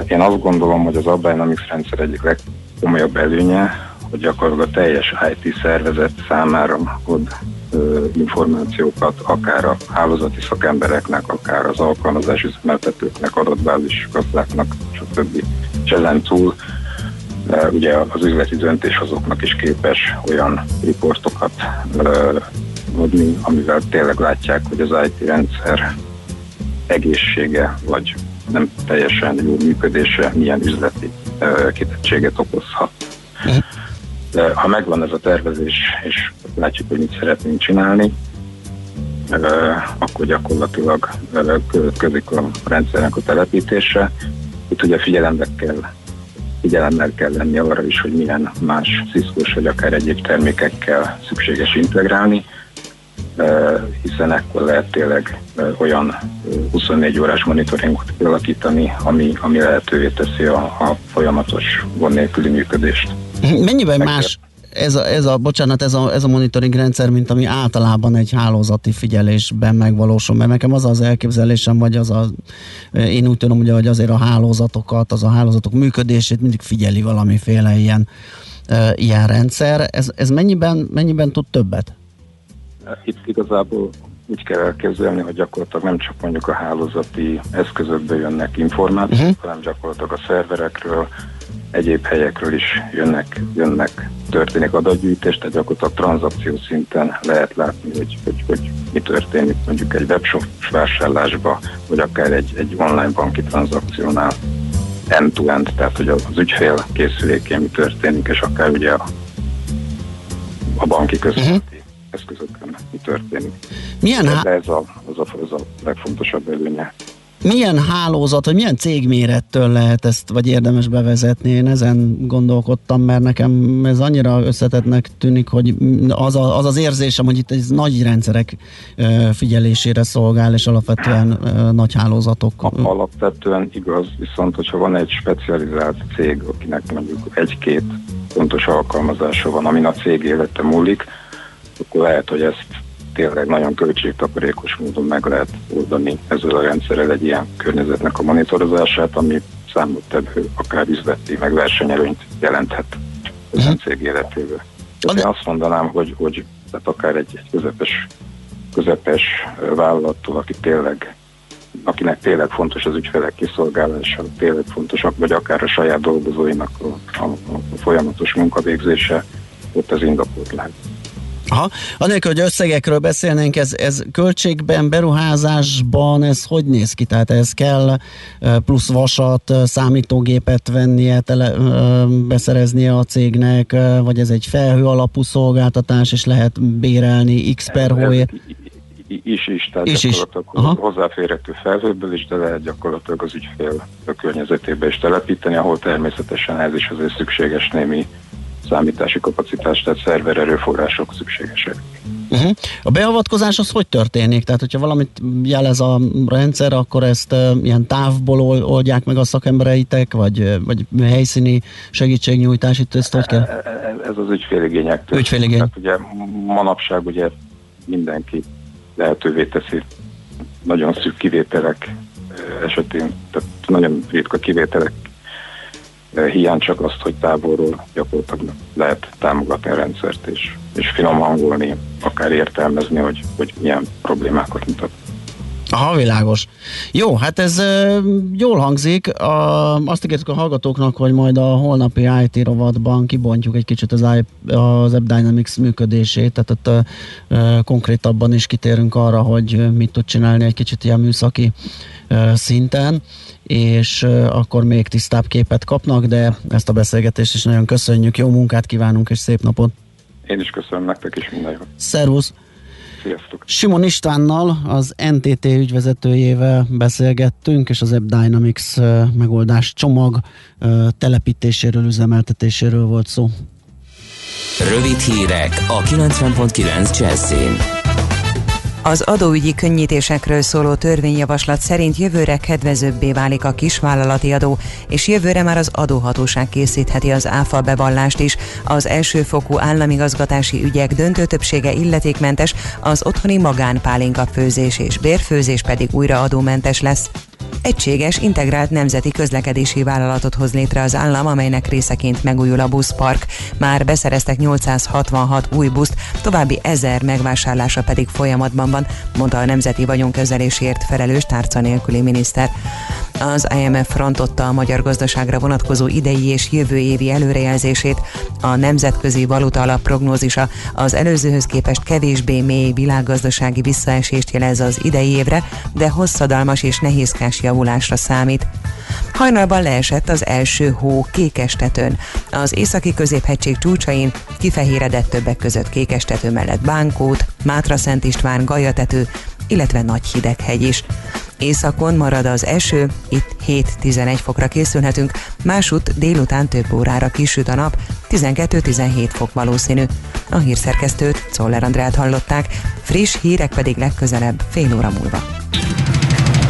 Speaker 18: Én azt gondolom, hogy az Dynamics rendszer egyik legkomolyabb előnye, hogy gyakorlatilag a teljes IT szervezet számára ad információkat, akár a hálózati szakembereknek, akár az alkalmazás üzemeltetőknek, adatbázis gazdáknak, stb. És ezen túl ugye az üzleti döntéshozóknak is képes olyan riportokat adni, amivel tényleg látják, hogy az IT rendszer egészsége, vagy nem teljesen jó működése milyen üzleti kitettséget okozhat. Mhm. De ha megvan ez a tervezés, és látjuk, hogy mit szeretnénk csinálni, akkor gyakorlatilag következik a rendszernek a telepítése. Itt ugye figyelembe kell, figyelemmel kell lenni arra is, hogy milyen más cisco vagy akár egyéb termékekkel szükséges integrálni, hiszen ekkor lehet tényleg olyan 24 órás monitoringot kialakítani, ami, ami lehetővé teszi a, a folyamatos gond nélküli működést.
Speaker 11: Mennyiben Meg más ez a, ez a, bocsánat, ez a, ez a monitoring rendszer, mint ami általában egy hálózati figyelésben megvalósul, mert nekem az az elképzelésem, vagy az a, én úgy tudom, ugye, hogy azért a hálózatokat, az a hálózatok működését mindig figyeli valamiféle ilyen, ilyen rendszer. Ez, ez mennyiben, mennyiben tud többet?
Speaker 18: Itt igazából úgy kell elképzelni, hogy gyakorlatilag nem csak mondjuk a hálózati eszközökbe jönnek információk, uh-huh. hanem gyakorlatilag a szerverekről, egyéb helyekről is jönnek, jönnek történik adatgyűjtés, tehát gyakorlatilag tranzakció szinten lehet látni, hogy, hogy, hogy mi történik mondjuk egy webshop vásárlásba, vagy akár egy, egy online banki tranzakciónál end-to-end, tehát hogy az ügyfél készülékén mi történik, és akár ugye a, a banki központi uh-huh. eszközökön mi történik.
Speaker 11: Milyen
Speaker 18: há- ez a, az a, az a legfontosabb előnye
Speaker 11: milyen hálózat, vagy milyen cégmérettől lehet ezt, vagy érdemes bevezetni? Én ezen gondolkodtam, mert nekem ez annyira összetettnek tűnik, hogy az, a, az az érzésem, hogy itt ez nagy rendszerek figyelésére szolgál, és alapvetően nagy hálózatok.
Speaker 18: Alapvetően igaz, viszont hogyha van egy specializált cég, akinek mondjuk egy-két pontos alkalmazása van, amin a cég élete múlik, akkor lehet, hogy ezt tényleg nagyon költségtakarékos módon meg lehet oldani ezzel a rendszerrel egy ilyen környezetnek a monitorozását, ami számottevő akár üzleti, meg versenyelőnyt jelenthet az uh-huh. cég életével. Tehát én azt mondanám, hogy, hogy tehát akár egy, egy közepes, közepes vállalattól, aki tényleg akinek tényleg fontos az ügyfelek kiszolgálása, tényleg fontosak, vagy akár a saját dolgozóinak a, a, a folyamatos munkavégzése, ott az indokolt lehet.
Speaker 11: Aha. Anélkül, hogy összegekről beszélnénk, ez, ez költségben, beruházásban, ez hogy néz ki? Tehát ez kell plusz vasat, számítógépet vennie, tele, beszereznie a cégnek, vagy ez egy felhő alapú szolgáltatás, és lehet bérelni x per hóért?
Speaker 18: is is, tehát is gyakorlatilag is. hozzáférhető felhőből is, de lehet gyakorlatilag az ügyfél a környezetébe is telepíteni, ahol természetesen ez is azért szükséges némi számítási kapacitás, tehát szerver erőforrások szükségesek.
Speaker 11: Uh-huh. A beavatkozás az hogy történik? Tehát, hogyha valamit jelez a rendszer, akkor ezt uh, ilyen távból oldják meg a szakembereitek, vagy, vagy helyszíni segítségnyújtás, itt ezt hogy kell? E,
Speaker 18: e, ez az ügyféligényektől.
Speaker 11: Ügyféligény. Tehát
Speaker 18: ugye manapság ugye mindenki lehetővé teszi nagyon szűk kivételek esetén, tehát nagyon ritka kivételek hiány csak azt, hogy távolról gyakorlatilag lehet támogatni a rendszert, és, és finom hangolni, akár értelmezni, hogy, hogy milyen problémákat mutat.
Speaker 11: Aha, világos. Jó, hát ez e, jól hangzik. A, azt ígértük a hallgatóknak, hogy majd a holnapi IT rovatban kibontjuk egy kicsit az, I, az App Dynamics működését, tehát ott e, konkrétabban is kitérünk arra, hogy mit tud csinálni egy kicsit ilyen műszaki e, szinten és akkor még tisztább képet kapnak, de ezt a beszélgetést is nagyon köszönjük, jó munkát kívánunk, és szép napot!
Speaker 18: Én is köszönöm nektek, és minden jót!
Speaker 11: Szervusz!
Speaker 18: Sziasztok!
Speaker 11: Simon Istvánnal, az NTT ügyvezetőjével beszélgettünk, és az App Dynamics megoldás csomag telepítéséről, üzemeltetéséről volt szó.
Speaker 1: Rövid hírek a 90.9 Jazzin.
Speaker 8: Az adóügyi könnyítésekről szóló törvényjavaslat szerint jövőre kedvezőbbé válik a kisvállalati adó, és jövőre már az adóhatóság készítheti az áfa bevallást is. Az elsőfokú államigazgatási ügyek döntő többsége illetékmentes, az otthoni magánpálinka főzés és bérfőzés pedig újra adómentes lesz. Egységes, integrált nemzeti közlekedési vállalatot hoz létre az állam, amelynek részeként megújul a buszpark. Már beszereztek 866 új buszt, további ezer megvásárlása pedig folyamatban van, mondta a Nemzeti Vagyonkezelésért felelős tárca nélküli miniszter. Az IMF frontotta a magyar gazdaságra vonatkozó idei és jövő évi előrejelzését. A Nemzetközi Valuta Alap prognózisa az előzőhöz képest kevésbé mély világgazdasági visszaesést jelez az idei évre, de hosszadalmas és nehézkás javulásra számít. Hajnalban leesett az első hó Kékestetőn. Az északi középhegység csúcsain kifehéredett többek között Kékestető mellett Bánkót, Mátra Szent István, Gajatető, illetve Nagy Hideghegy is. Északon marad az eső, itt 7-11 fokra készülhetünk, másút délután több órára kisüt a nap, 12-17 fok valószínű. A hírszerkesztőt, Czoller Andrát hallották, friss hírek pedig legközelebb fél óra múlva.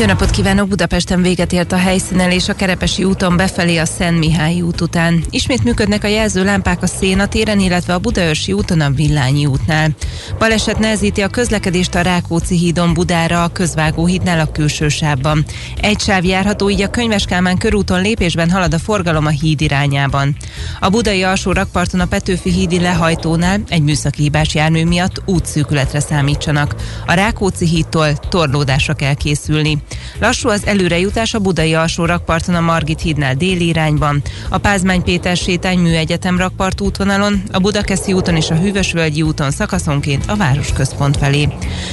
Speaker 19: jó napot kívánok! Budapesten véget ért a helyszínelés a Kerepesi úton befelé a Szent Mihály út után. Ismét működnek a jelzőlámpák a Széna téren, illetve a Budaörsi úton a Villányi útnál. Baleset nehezíti a közlekedést a Rákóczi hídon Budára, a Közvágó hídnál a külső sávban. Egy sáv járható, így a Könyves Kálmán körúton lépésben halad a forgalom a híd irányában. A budai alsó rakparton a Petőfi hídi lehajtónál egy műszaki hibás jármű miatt útszűkületre számítsanak. A Rákóczi hídtól torlódásra kell készülni. Lassú az előrejutás a budai alsó rakparton a Margit hídnál déli irányban, a Pázmány Péter sétány műegyetem rakpart útvonalon, a Budakeszi úton és a Hűvösvölgyi úton szakaszonként a városközpont felé.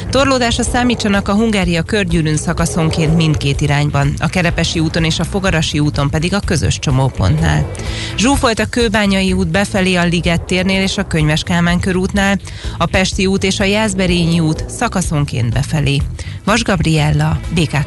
Speaker 19: Torlódásra számítsanak a Hungária körgyűrűn szakaszonként mindkét irányban, a Kerepesi úton és a Fogarasi úton pedig a közös csomópontnál. Zsúfolt a Kőbányai út befelé a Liget térnél és a Könyves Kálmán körútnál, a Pesti út és a Jászberényi út szakaszonként befelé. Vas Gabriella, BKK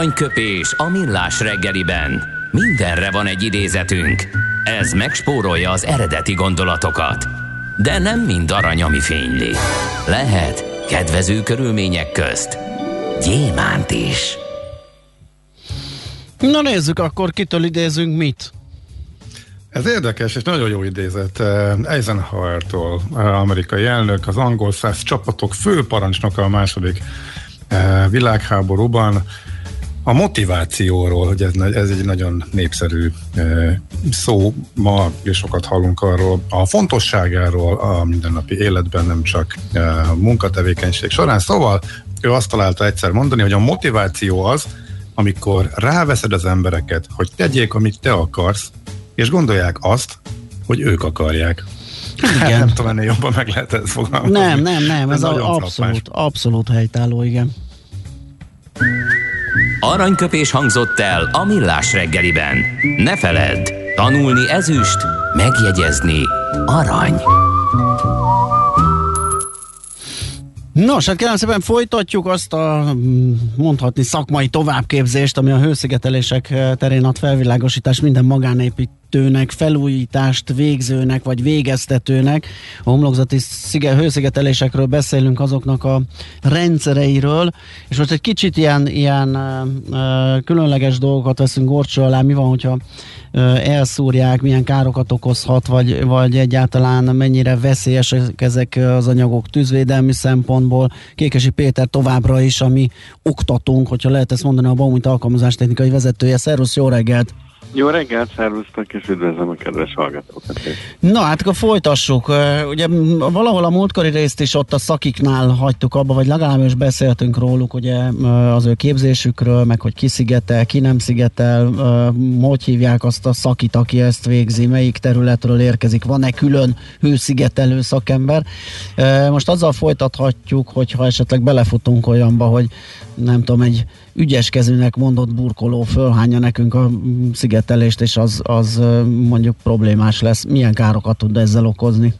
Speaker 1: Aranyköpés a millás reggeliben. Mindenre van egy idézetünk. Ez megspórolja az eredeti gondolatokat. De nem mind arany, ami fényli. Lehet kedvező körülmények közt gyémánt is.
Speaker 11: Na nézzük akkor, kitől idézünk mit.
Speaker 12: Ez érdekes és nagyon jó idézet. Eh, Eisenhower-tól, eh, amerikai elnök, az angol száz csapatok főparancsnoka a második eh, világháborúban. A motivációról, hogy ez, ez egy nagyon népszerű szó ma, és sokat hallunk arról, a fontosságáról a mindennapi életben, nem csak a munkatevékenység során. Szóval ő azt találta egyszer mondani, hogy a motiváció az, amikor ráveszed az embereket, hogy tegyék, amit te akarsz, és gondolják azt, hogy ők akarják.
Speaker 11: Igen.
Speaker 12: nem tudom, ennél jobban meg lehet ezt fogalmazni.
Speaker 11: Nem, nem, nem, ez
Speaker 12: nagyon
Speaker 11: a, abszolút, abszolút helytálló, igen.
Speaker 1: Aranyköpés hangzott el a millás reggeliben. Ne feledd, tanulni ezüst, megjegyezni arany.
Speaker 11: Nos, hát kérem szépen folytatjuk azt a mm, mondhatni szakmai továbbképzést, ami a hőszigetelések eh, terén ad felvilágosítás minden magánépítőnek, felújítást végzőnek vagy végeztetőnek. A homlokzati szige, hőszigetelésekről beszélünk azoknak a rendszereiről, és most egy kicsit ilyen, ilyen különleges dolgokat veszünk gorcső alá. Mi van, hogyha ö, elszúrják, milyen károkat okozhat, vagy, vagy egyáltalán mennyire veszélyesek ezek az anyagok tűzvédelmi szempontból. Kékesi Péter továbbra is, ami oktatunk, hogyha lehet ezt mondani, a Baumit alkalmazástechnikai vezetője. Szervusz, jó reggelt!
Speaker 20: Jó reggelt, szervusztok, és üdvözlöm a kedves hallgatókat.
Speaker 11: Na hát akkor folytassuk. Ugye valahol a múltkori részt is ott a szakiknál hagytuk abba, vagy legalábbis beszéltünk róluk, ugye az ő képzésükről, meg hogy ki szigetel, ki nem szigetel, hogy hívják azt a szakit, aki ezt végzi, melyik területről érkezik, van-e külön hőszigetelő szakember. Most azzal folytathatjuk, hogyha esetleg belefutunk olyanba, hogy nem tudom, egy ügyes kezűnek mondott burkoló fölhányja nekünk a szigetelést, és az, az mondjuk problémás lesz. Milyen károkat tud ezzel okozni?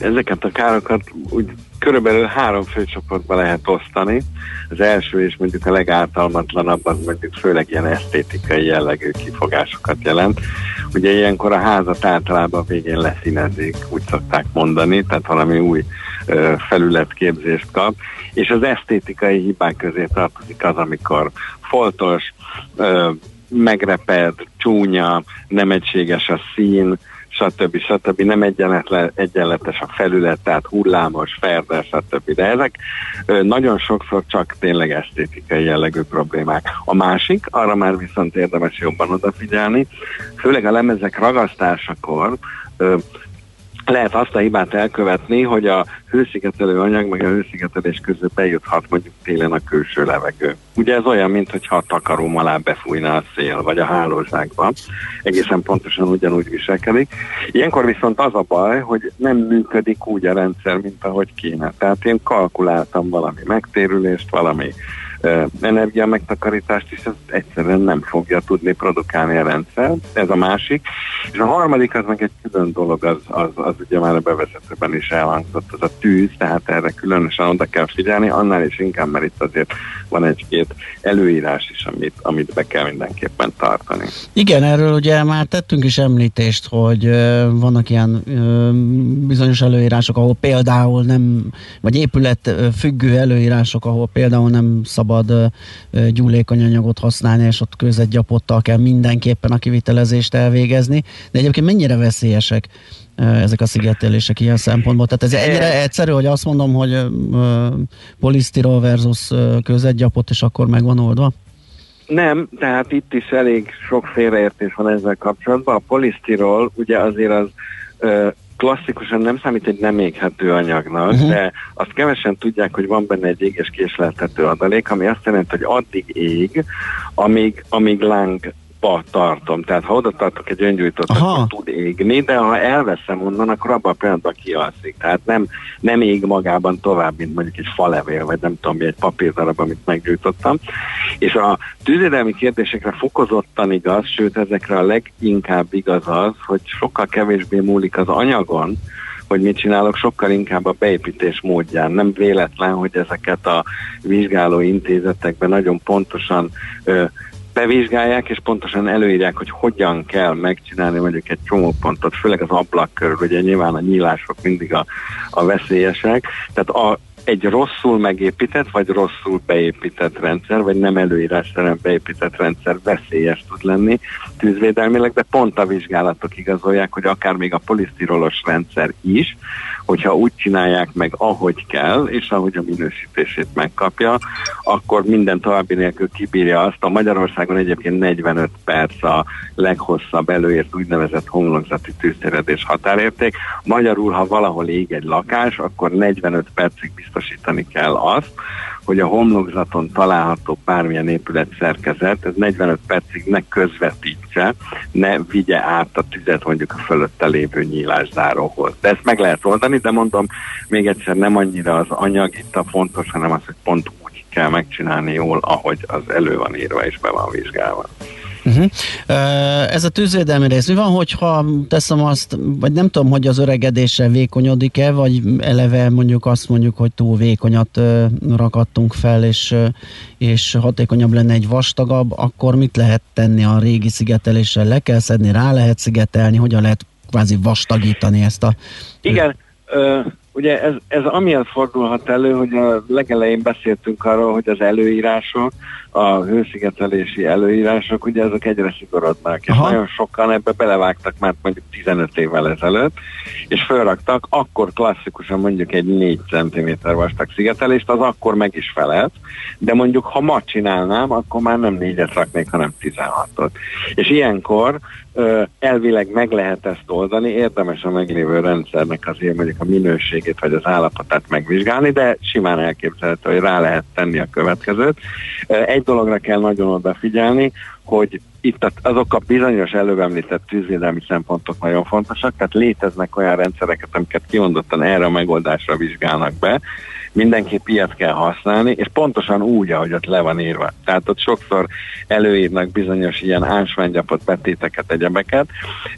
Speaker 20: Ezeket a károkat úgy körülbelül három főcsoportba lehet osztani. Az első és mondjuk a legáltalmatlanabb, az mondjuk főleg ilyen esztétikai jellegű kifogásokat jelent. Ugye ilyenkor a házat általában végén leszínezik, úgy szokták mondani, tehát valami új felületképzést kap, és az esztétikai hibák közé tartozik az, amikor foltos, megreped, csúnya, nem egységes a szín, stb. stb. Nem egyenletes a felület, tehát hullámos, ferdes, stb. De ezek nagyon sokszor csak tényleg esztétikai jellegű problémák. A másik, arra már viszont érdemes jobban odafigyelni, főleg a lemezek ragasztásakor lehet azt a hibát elkövetni, hogy a hőszigetelő anyag meg a hőszigetelés között bejuthat mondjuk télen a külső levegő. Ugye ez olyan, mintha a takaróm alá befújna a szél, vagy a hálózsákba. Egészen pontosan ugyanúgy viselkedik. Ilyenkor viszont az a baj, hogy nem működik úgy a rendszer, mint ahogy kéne. Tehát én kalkuláltam valami megtérülést, valami energia megtakarítást, és ez egyszerűen nem fogja tudni produkálni a rendszer. Ez a másik. És a harmadik az meg egy külön dolog, az, az, az ugye már a bevezetőben is elhangzott, az a tűz, tehát erre különösen oda kell figyelni, annál is inkább, mert itt azért van egy-két előírás is, amit, amit be kell mindenképpen tartani.
Speaker 11: Igen, erről ugye már tettünk is említést, hogy ö, vannak ilyen ö, bizonyos előírások, ahol például nem, vagy épület függő előírások, ahol például nem szabad ö, gyúlékony anyagot használni, és ott közegyapottal kell mindenképpen a kivitelezést elvégezni. De egyébként mennyire veszélyesek ezek a szigetelések ilyen szempontból? Tehát ez ennyire egyszerű, hogy azt mondom, hogy polisztirol versus ö, közegyapot, és akkor meg van oldva?
Speaker 20: Nem, tehát itt is elég sok félreértés van ezzel kapcsolatban. A polisztirol ugye azért az ö, klasszikusan nem számít egy nem éghető anyagnak, uh-huh. de azt kevesen tudják, hogy van benne egy éges késleltető adalék, ami azt jelenti, hogy addig ég, amíg, amíg láng tartom. Tehát ha oda tartok egy öngyújtót, akkor tud égni, de ha elveszem onnan, akkor abban a pillanatban kialszik. Tehát nem, nem ég magában tovább, mint mondjuk egy falevél, vagy nem tudom mi, egy papírdarab, amit meggyújtottam. És a tűzvédelmi kérdésekre fokozottan igaz, sőt ezekre a leginkább igaz az, hogy sokkal kevésbé múlik az anyagon, hogy mit csinálok, sokkal inkább a beépítés módján. Nem véletlen, hogy ezeket a vizsgáló intézetekben nagyon pontosan ö, bevizsgálják, és pontosan előírják, hogy hogyan kell megcsinálni mondjuk egy csomópontot, főleg az ablak körül, ugye nyilván a nyílások mindig a, a veszélyesek. Tehát a, egy rosszul megépített, vagy rosszul beépített rendszer, vagy nem előírás szerint beépített rendszer veszélyes tud lenni tűzvédelmileg, de pont a vizsgálatok igazolják, hogy akár még a polisztirolos rendszer is, hogyha úgy csinálják meg, ahogy kell, és ahogy a minősítését megkapja, akkor minden további nélkül kibírja azt. A Magyarországon egyébként 45 perc a leghosszabb előírt úgynevezett homlokzati tűzteredés határérték. Magyarul, ha valahol ég egy lakás, akkor 45 percig biztosítani kell azt, hogy a homlokzaton található bármilyen épület szerkezet, ez 45 percig ne közvetítse, ne vigye át a tüzet mondjuk a fölötte lévő nyílászáróhoz. De ezt meg lehet oldani, de mondom, még egyszer nem annyira az anyag itt a fontos, hanem az, hogy pont úgy kell megcsinálni jól, ahogy az elő van írva és be van vizsgálva.
Speaker 11: Uh-huh. Ez a tűzvédelmi rész, mi van, hogyha teszem azt, vagy nem tudom, hogy az öregedésre vékonyodik-e, vagy eleve mondjuk azt mondjuk, hogy túl vékonyat rakadtunk fel, és, és hatékonyabb lenne egy vastagabb, akkor mit lehet tenni a régi szigeteléssel? Le kell szedni, rá lehet szigetelni, hogyan lehet kvázi vastagítani ezt a...
Speaker 20: Igen, ö, ugye ez, ez amiatt fordulhat elő, hogy a legelején beszéltünk arról, hogy az előírások, a hőszigetelési előírások, ugye ezek egyre szigorodnak, és
Speaker 21: Aha.
Speaker 20: nagyon sokan ebbe belevágtak már mondjuk 15 évvel ezelőtt, és felraktak akkor klasszikusan mondjuk egy 4 cm vastag szigetelést, az akkor meg is felelt, de mondjuk ha ma csinálnám, akkor már nem négyet raknék, hanem 16-ot. És ilyenkor elvileg meg lehet ezt oldani, érdemes a meglévő rendszernek azért mondjuk a minőségét vagy az állapotát megvizsgálni, de simán elképzelhető, hogy rá lehet tenni a következőt. Egy dologra kell nagyon odafigyelni, hogy itt azok a bizonyos előbb említett tűzvédelmi szempontok nagyon fontosak, tehát léteznek olyan rendszereket, amiket kimondottan erre a megoldásra vizsgálnak be, mindenképp ilyet kell használni, és pontosan úgy, ahogy ott le van írva. Tehát ott sokszor előírnak bizonyos ilyen ásványgyapot, betéteket, egyebeket,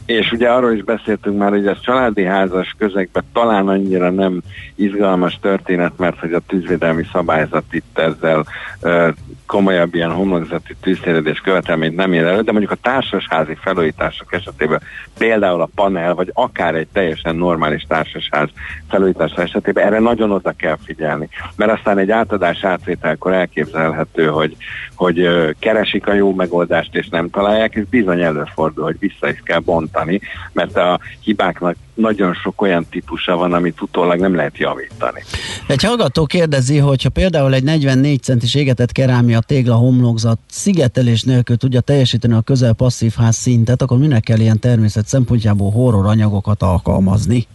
Speaker 20: és ugye arról is beszéltünk már, hogy ez családi házas közegben talán annyira nem izgalmas történet, mert hogy a tűzvédelmi szabályzat itt ezzel ö, komolyabb ilyen homlokzati tűztéredés követelményt nem ér elő, de mondjuk a társasházi felújítások esetében például a panel, vagy akár egy teljesen normális társasház felújítása esetében erre nagyon oda kell figyelni. Mert aztán egy átadás átvételkor elképzelhető, hogy, hogy keresik a jó megoldást és nem találják, és bizony előfordul, hogy vissza is kell bontani, mert a hibáknak nagyon sok olyan típusa van, amit utólag nem lehet javítani.
Speaker 11: Egy hallgató kérdezi, hogy ha például egy 44 centis égetett kerámia tégla homlokzat szigetelés nélkül tudja teljesíteni a közel passzív ház szintet, akkor minek kell ilyen természet szempontjából horror anyagokat alkalmazni?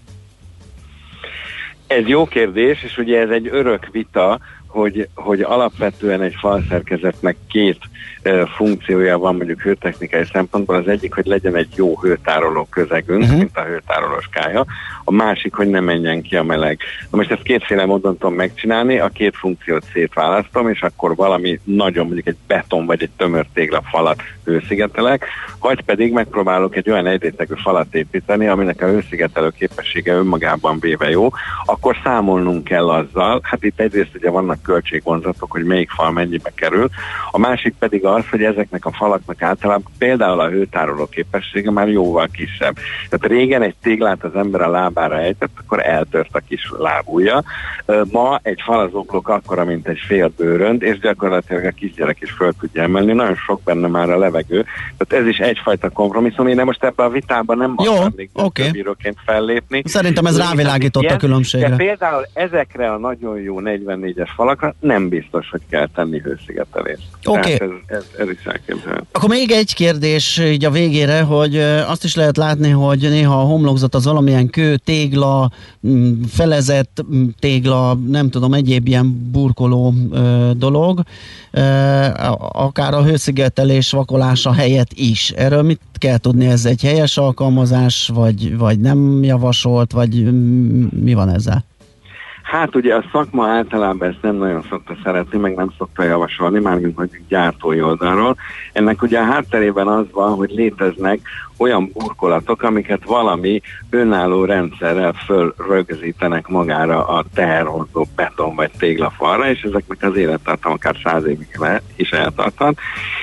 Speaker 20: Ez jó kérdés, és ugye ez egy örök vita, hogy, hogy alapvetően egy falszerkezetnek két uh, funkciója van mondjuk hőtechnikai szempontból. Az egyik, hogy legyen egy jó hőtároló közegünk, uh-huh. mint a hőtárolós kálya. A másik, hogy ne menjen ki a meleg. Na most ezt kétféle módon tudom megcsinálni, a két funkciót szétválasztom, és akkor valami nagyon mondjuk egy beton vagy egy tömör tégla falat hőszigetelek, vagy pedig megpróbálok egy olyan egyrétegű falat építeni, aminek a hőszigetelő képessége önmagában véve jó, akkor számolnunk kell azzal, hát itt egyrészt ugye vannak költségvonzatok, hogy melyik fal mennyibe kerül, a másik pedig az, hogy ezeknek a falaknak általában például a hőtároló képessége már jóval kisebb. Tehát régen egy téglát az ember a lábára ejtett, akkor eltört a kis lábúja. Ma egy falazoklók akkora, mint egy fél bőrönd, és gyakorlatilag a kisgyerek is föl tudja emelni. Nagyon sok benne már a levegő. Tehát ez is egyfajta kompromisszum. Én most ebben a vitában nem
Speaker 11: Jó,
Speaker 20: akarnék
Speaker 11: oké.
Speaker 20: bíróként fellépni.
Speaker 11: Szerintem ez rávilágított a
Speaker 20: ilyen,
Speaker 11: különbségre.
Speaker 20: De például ezekre a nagyon jó 44-es falakra nem biztos, hogy kell tenni hőszigetelést.
Speaker 11: Oké.
Speaker 20: Tehát Ez, ez, ez is elképzelhető.
Speaker 11: Akkor még egy kérdés így a végére, hogy azt is lehet látni, hogy néha a homlokzat az valamilyen kő, tégla, mm, felezett mm, tégla, nem tudom, egyéb ilyen burkoló ö, dolog, ö, akár a hőszigetelés vakolása helyett is. Erről mit kell tudni? Ez egy helyes alkalmazás, vagy, vagy nem javasolt, vagy mm, mi van ezzel?
Speaker 20: Hát ugye a szakma általában ezt nem nagyon szokta szeretni, meg nem szokta javasolni, mármint mondjuk gyártói oldalról. Ennek ugye a hátterében az van, hogy léteznek olyan burkolatok, amiket valami önálló rendszerrel fölrögzítenek magára a teherhordó beton vagy téglafalra, és ezeknek az élettartam akár száz évig is eltarthat.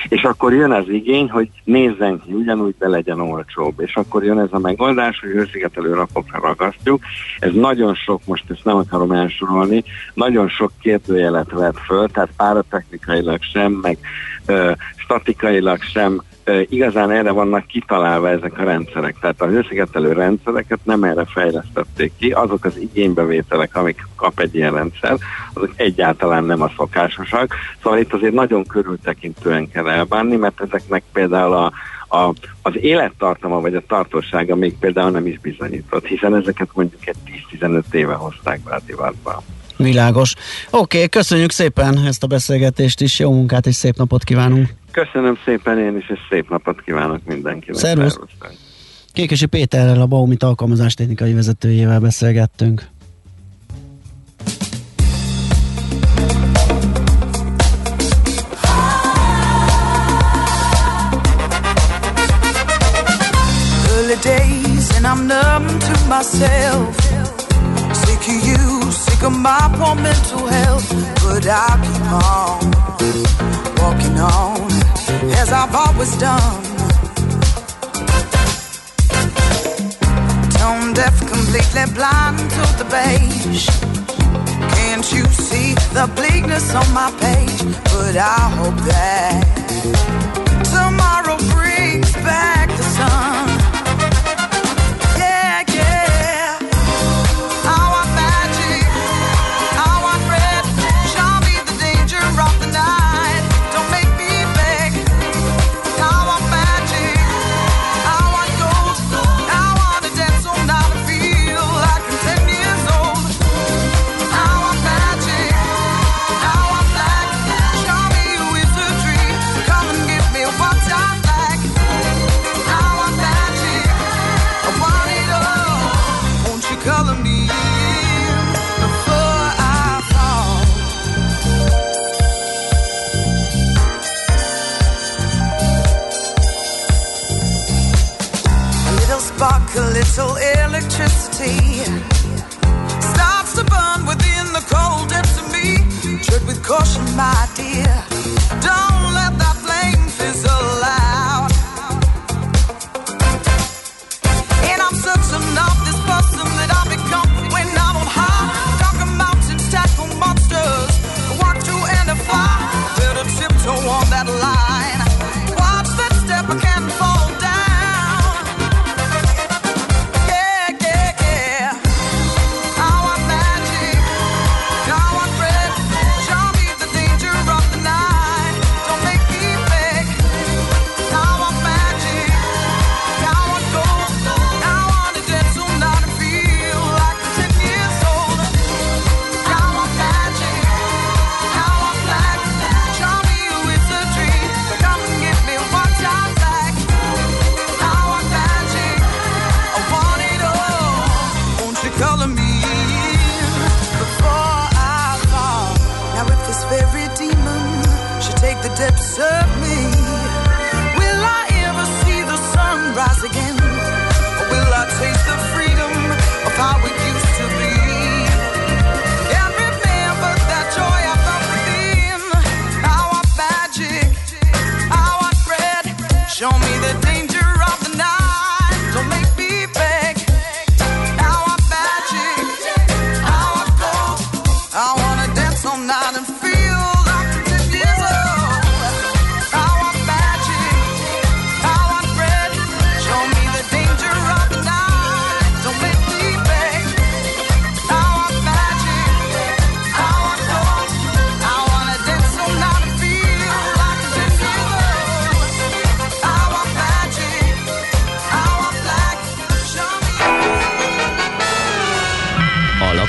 Speaker 20: És akkor jön az igény, hogy nézzen ki ugyanúgy, de legyen olcsóbb. És akkor jön ez a megoldás, hogy hőszigetelő rapokra ragasztjuk. Ez nagyon sok, most ezt nem akarom elsorolni, nagyon sok kérdőjelet vet föl, tehát páratechnikailag sem, meg ö, statikailag sem igazán erre vannak kitalálva ezek a rendszerek. Tehát a hőszigetelő rendszereket nem erre fejlesztették ki, azok az igénybevételek, amik kap egy ilyen rendszer, azok egyáltalán nem a szokásosak. Szóval itt azért nagyon körültekintően kell elbánni, mert ezeknek például a, a, az élettartama vagy a tartósága még például nem is bizonyított, hiszen ezeket mondjuk egy 10-15 éve hozták be a divatba.
Speaker 11: Világos. Oké, okay, köszönjük szépen ezt a beszélgetést is, jó munkát és szép napot kívánunk.
Speaker 20: Köszönöm szépen én is, és szép napot kívánok mindenkinek.
Speaker 11: Szervusz. Kékesi Péterrel, a Baumit alkalmazás technikai vezetőjével beszélgettünk.
Speaker 21: early days and I'm numb to myself. Sick of you, sick of my poor mental health. But I'll keep on walking on as I've always done. Tone deaf, completely blind to the beige. Can't you see the bleakness on my page? But I hope that tomorrow brings back the sun. Electricity starts to burn within the cold depths of me. Tread with caution, my dear.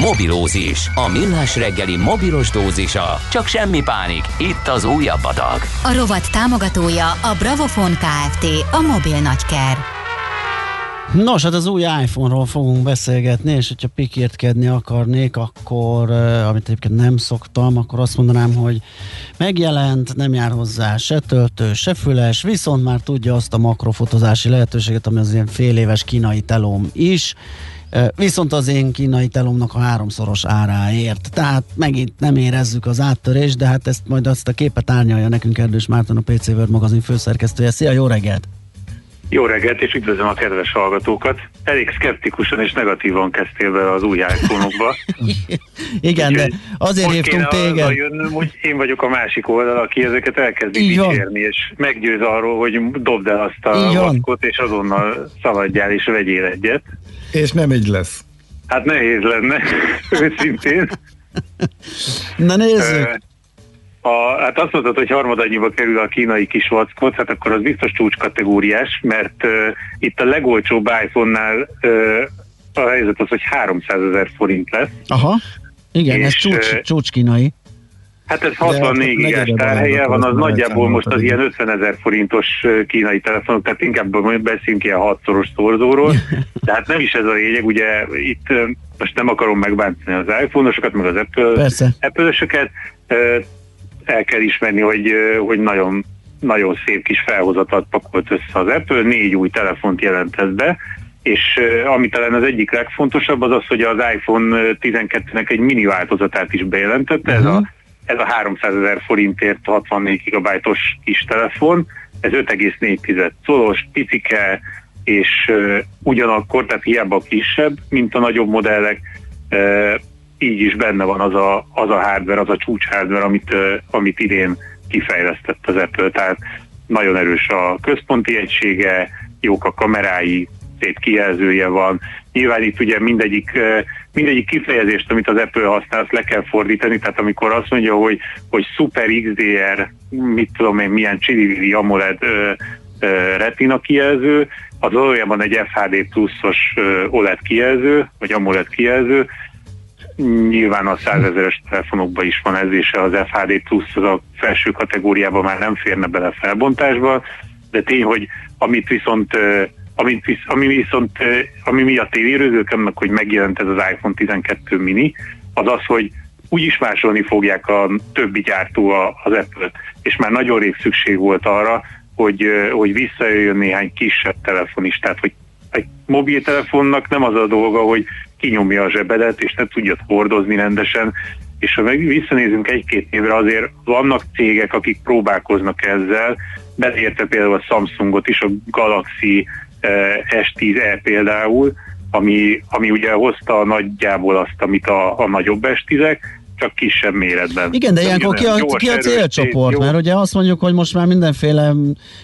Speaker 1: Mobilózis, a millás reggeli mobilos dózisa. Csak semmi pánik, itt az újabb adag.
Speaker 2: A rovat támogatója a Bravofon Kft. A mobil nagyker.
Speaker 11: Nos, hát az új iPhone-ról fogunk beszélgetni, és hogyha pikírtkedni akarnék, akkor, amit egyébként nem szoktam, akkor azt mondanám, hogy megjelent, nem jár hozzá se töltő, se füles, viszont már tudja azt a makrofotozási lehetőséget, ami az ilyen fél éves kínai telóm is, viszont az én kínai telomnak a háromszoros áráért. Tehát megint nem érezzük az áttörést, de hát ezt majd azt a képet árnyalja nekünk Erdős Márton, a PC World magazin főszerkesztője. Szia, jó reggelt!
Speaker 22: Jó reggelt, és üdvözlöm a kedves hallgatókat. Elég szkeptikusan és negatívan kezdtél be az új iPhone-okba. (laughs)
Speaker 11: Igen, de
Speaker 22: Úgyhogy
Speaker 11: azért
Speaker 22: most
Speaker 11: hívtunk téged.
Speaker 22: Jönnöm, hogy én vagyok a másik oldal, aki ezeket elkezdi
Speaker 11: Így van.
Speaker 22: és meggyőz arról, hogy dobd el azt a vaskot, és azonnal szaladjál és vegyél egyet.
Speaker 12: És nem így lesz.
Speaker 22: Hát nehéz lenne, (laughs) őszintén.
Speaker 11: Na nézzük!
Speaker 22: A, hát azt mondtad, hogy harmadannyiba kerül a kínai kis vackot, hát akkor az biztos csúcskategóriás, mert uh, itt a legolcsóbb iPhone-nál uh, a helyzet az, hogy 300 ezer forint lesz.
Speaker 11: Aha, igen, ez
Speaker 22: És,
Speaker 11: csúcs,
Speaker 22: eh,
Speaker 11: csúcs kínai.
Speaker 22: Hát ez
Speaker 11: De
Speaker 22: 64 gigás
Speaker 11: negyedebb
Speaker 22: tárhelye van, az nagyjából most az ilyen 50 ezer forintos kínai telefonok, tehát inkább beszélünk ilyen hatszoros szorzóról, (laughs) de hát nem is ez a lényeg, ugye itt most nem akarom megbántani az iPhone-osokat, meg az Apple. Apple-ösöket, ö, el kell ismerni, hogy, hogy nagyon, nagyon szép kis felhozatat pakolt össze az Apple, négy új telefont jelentett be, és ami talán az egyik legfontosabb az az, hogy az iPhone 12-nek egy mini változatát is bejelentette, ez a ez a 300 ezer forintért 64 gigabájtos kis telefon, ez 5,4 colos, picike, és uh, ugyanakkor, tehát hiába kisebb, mint a nagyobb modellek, uh, így is benne van az a, az a hardware, az a csúcs hardware, amit, uh, amit idén kifejlesztett az Apple, tehát nagyon erős a központi egysége, jók a kamerái, szép kijelzője van. Nyilván itt ugye mindegyik, mindegyik kifejezést, amit az Apple használ, azt le kell fordítani, tehát amikor azt mondja, hogy, hogy Super XDR, mit tudom én, milyen csili AMOLED ö, ö, retina kijelző, az valójában egy FHD pluszos OLED kijelző, vagy AMOLED kijelző, Nyilván a százezeres telefonokban is van ez, és az FHD plusz az a felső kategóriában már nem férne bele felbontásba, de tény, hogy amit viszont amit visz, ami viszont, ami miatt én érőzőkömnek, hogy megjelent ez az iPhone 12 mini, az az, hogy úgy is másolni fogják a többi gyártó az apple és már nagyon rég szükség volt arra, hogy, hogy visszajöjjön néhány kisebb telefon is, tehát hogy egy mobiltelefonnak nem az a dolga, hogy kinyomja a zsebedet, és ne tudja hordozni rendesen, és ha meg visszanézünk egy-két évre, azért vannak cégek, akik próbálkoznak ezzel, beleértve például a Samsungot is, a Galaxy S10e például, ami, ami ugye hozta nagyjából azt, amit a, a nagyobb S10-ek, csak kisebb méretben.
Speaker 11: Igen, de ilyenkor ki a, ki a célcsoport?
Speaker 22: jó.
Speaker 11: Mert ugye azt mondjuk, hogy most már mindenféle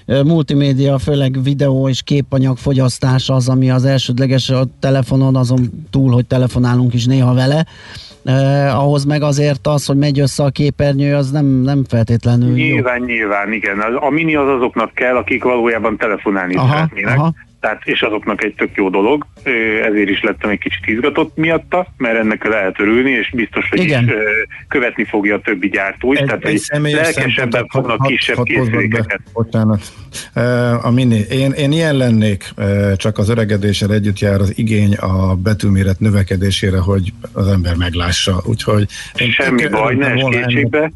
Speaker 11: ö, multimédia, főleg videó és képanyag fogyasztás az, ami az elsődleges a telefonon, azon túl, hogy telefonálunk is néha vele. Eh, ahhoz meg azért az, hogy megy össze a képernyő, az nem, nem feltétlenül jó.
Speaker 22: Nyilván, nyilván, igen. A mini az azoknak kell, akik valójában telefonálni
Speaker 11: Aha,
Speaker 22: szeretnének.
Speaker 11: aha.
Speaker 22: Tehát, és azoknak egy tök jó dolog, ezért is lettem egy kicsit izgatott miatta, mert ennek lehet örülni, és biztos, hogy
Speaker 12: Igen.
Speaker 22: is követni fogja a többi gyártó is,
Speaker 12: Egy-
Speaker 22: tehát
Speaker 12: egy személyes
Speaker 22: lelkesebben fognak
Speaker 12: hadd-
Speaker 22: kisebb
Speaker 12: hadd hozzak be.
Speaker 22: készülékeket.
Speaker 12: Bocsánat. A mini. Én, én ilyen lennék, csak az öregedéssel együtt jár az igény a betűméret növekedésére, hogy az ember meglássa. Úgyhogy
Speaker 22: Semmi baj, ne
Speaker 12: örültem
Speaker 22: esd
Speaker 12: volna
Speaker 22: kétségbe.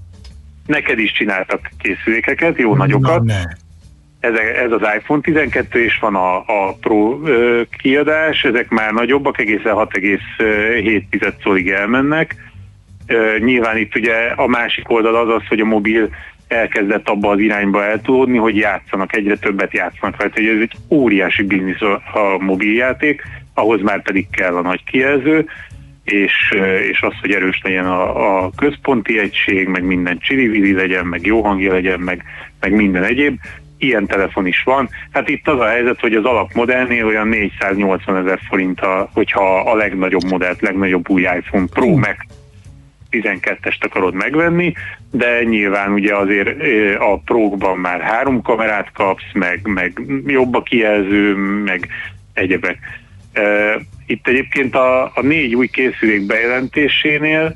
Speaker 22: Neked is csináltak készülékeket, jó nagyokat.
Speaker 12: Na, ne.
Speaker 22: Ez, ez az iPhone 12, és van a, a Pro ö, kiadás, ezek már nagyobbak, egészen 6,7 colig elmennek. Ö, Nyilván itt ugye a másik oldal az az, hogy a mobil elkezdett abba az irányba eltolódni, hogy játszanak, egyre többet játszanak rajta. Hogy ez egy óriási biznisz a, a mobiljáték, ahhoz már pedig kell a nagy kijelző, és, és az, hogy erős legyen a, a központi egység, meg minden csili legyen, meg jó hangja legyen, meg, meg minden egyéb. Ilyen telefon is van. Hát itt az a helyzet, hogy az alapmodellnél olyan 480 ezer forint, a, hogyha a legnagyobb modellt, legnagyobb új iPhone Pro Max 12-est akarod megvenni, de nyilván ugye azért a Pro-ban már három kamerát kapsz, meg, meg jobb a kijelző, meg egyebek. Itt egyébként a, a négy új készülék bejelentésénél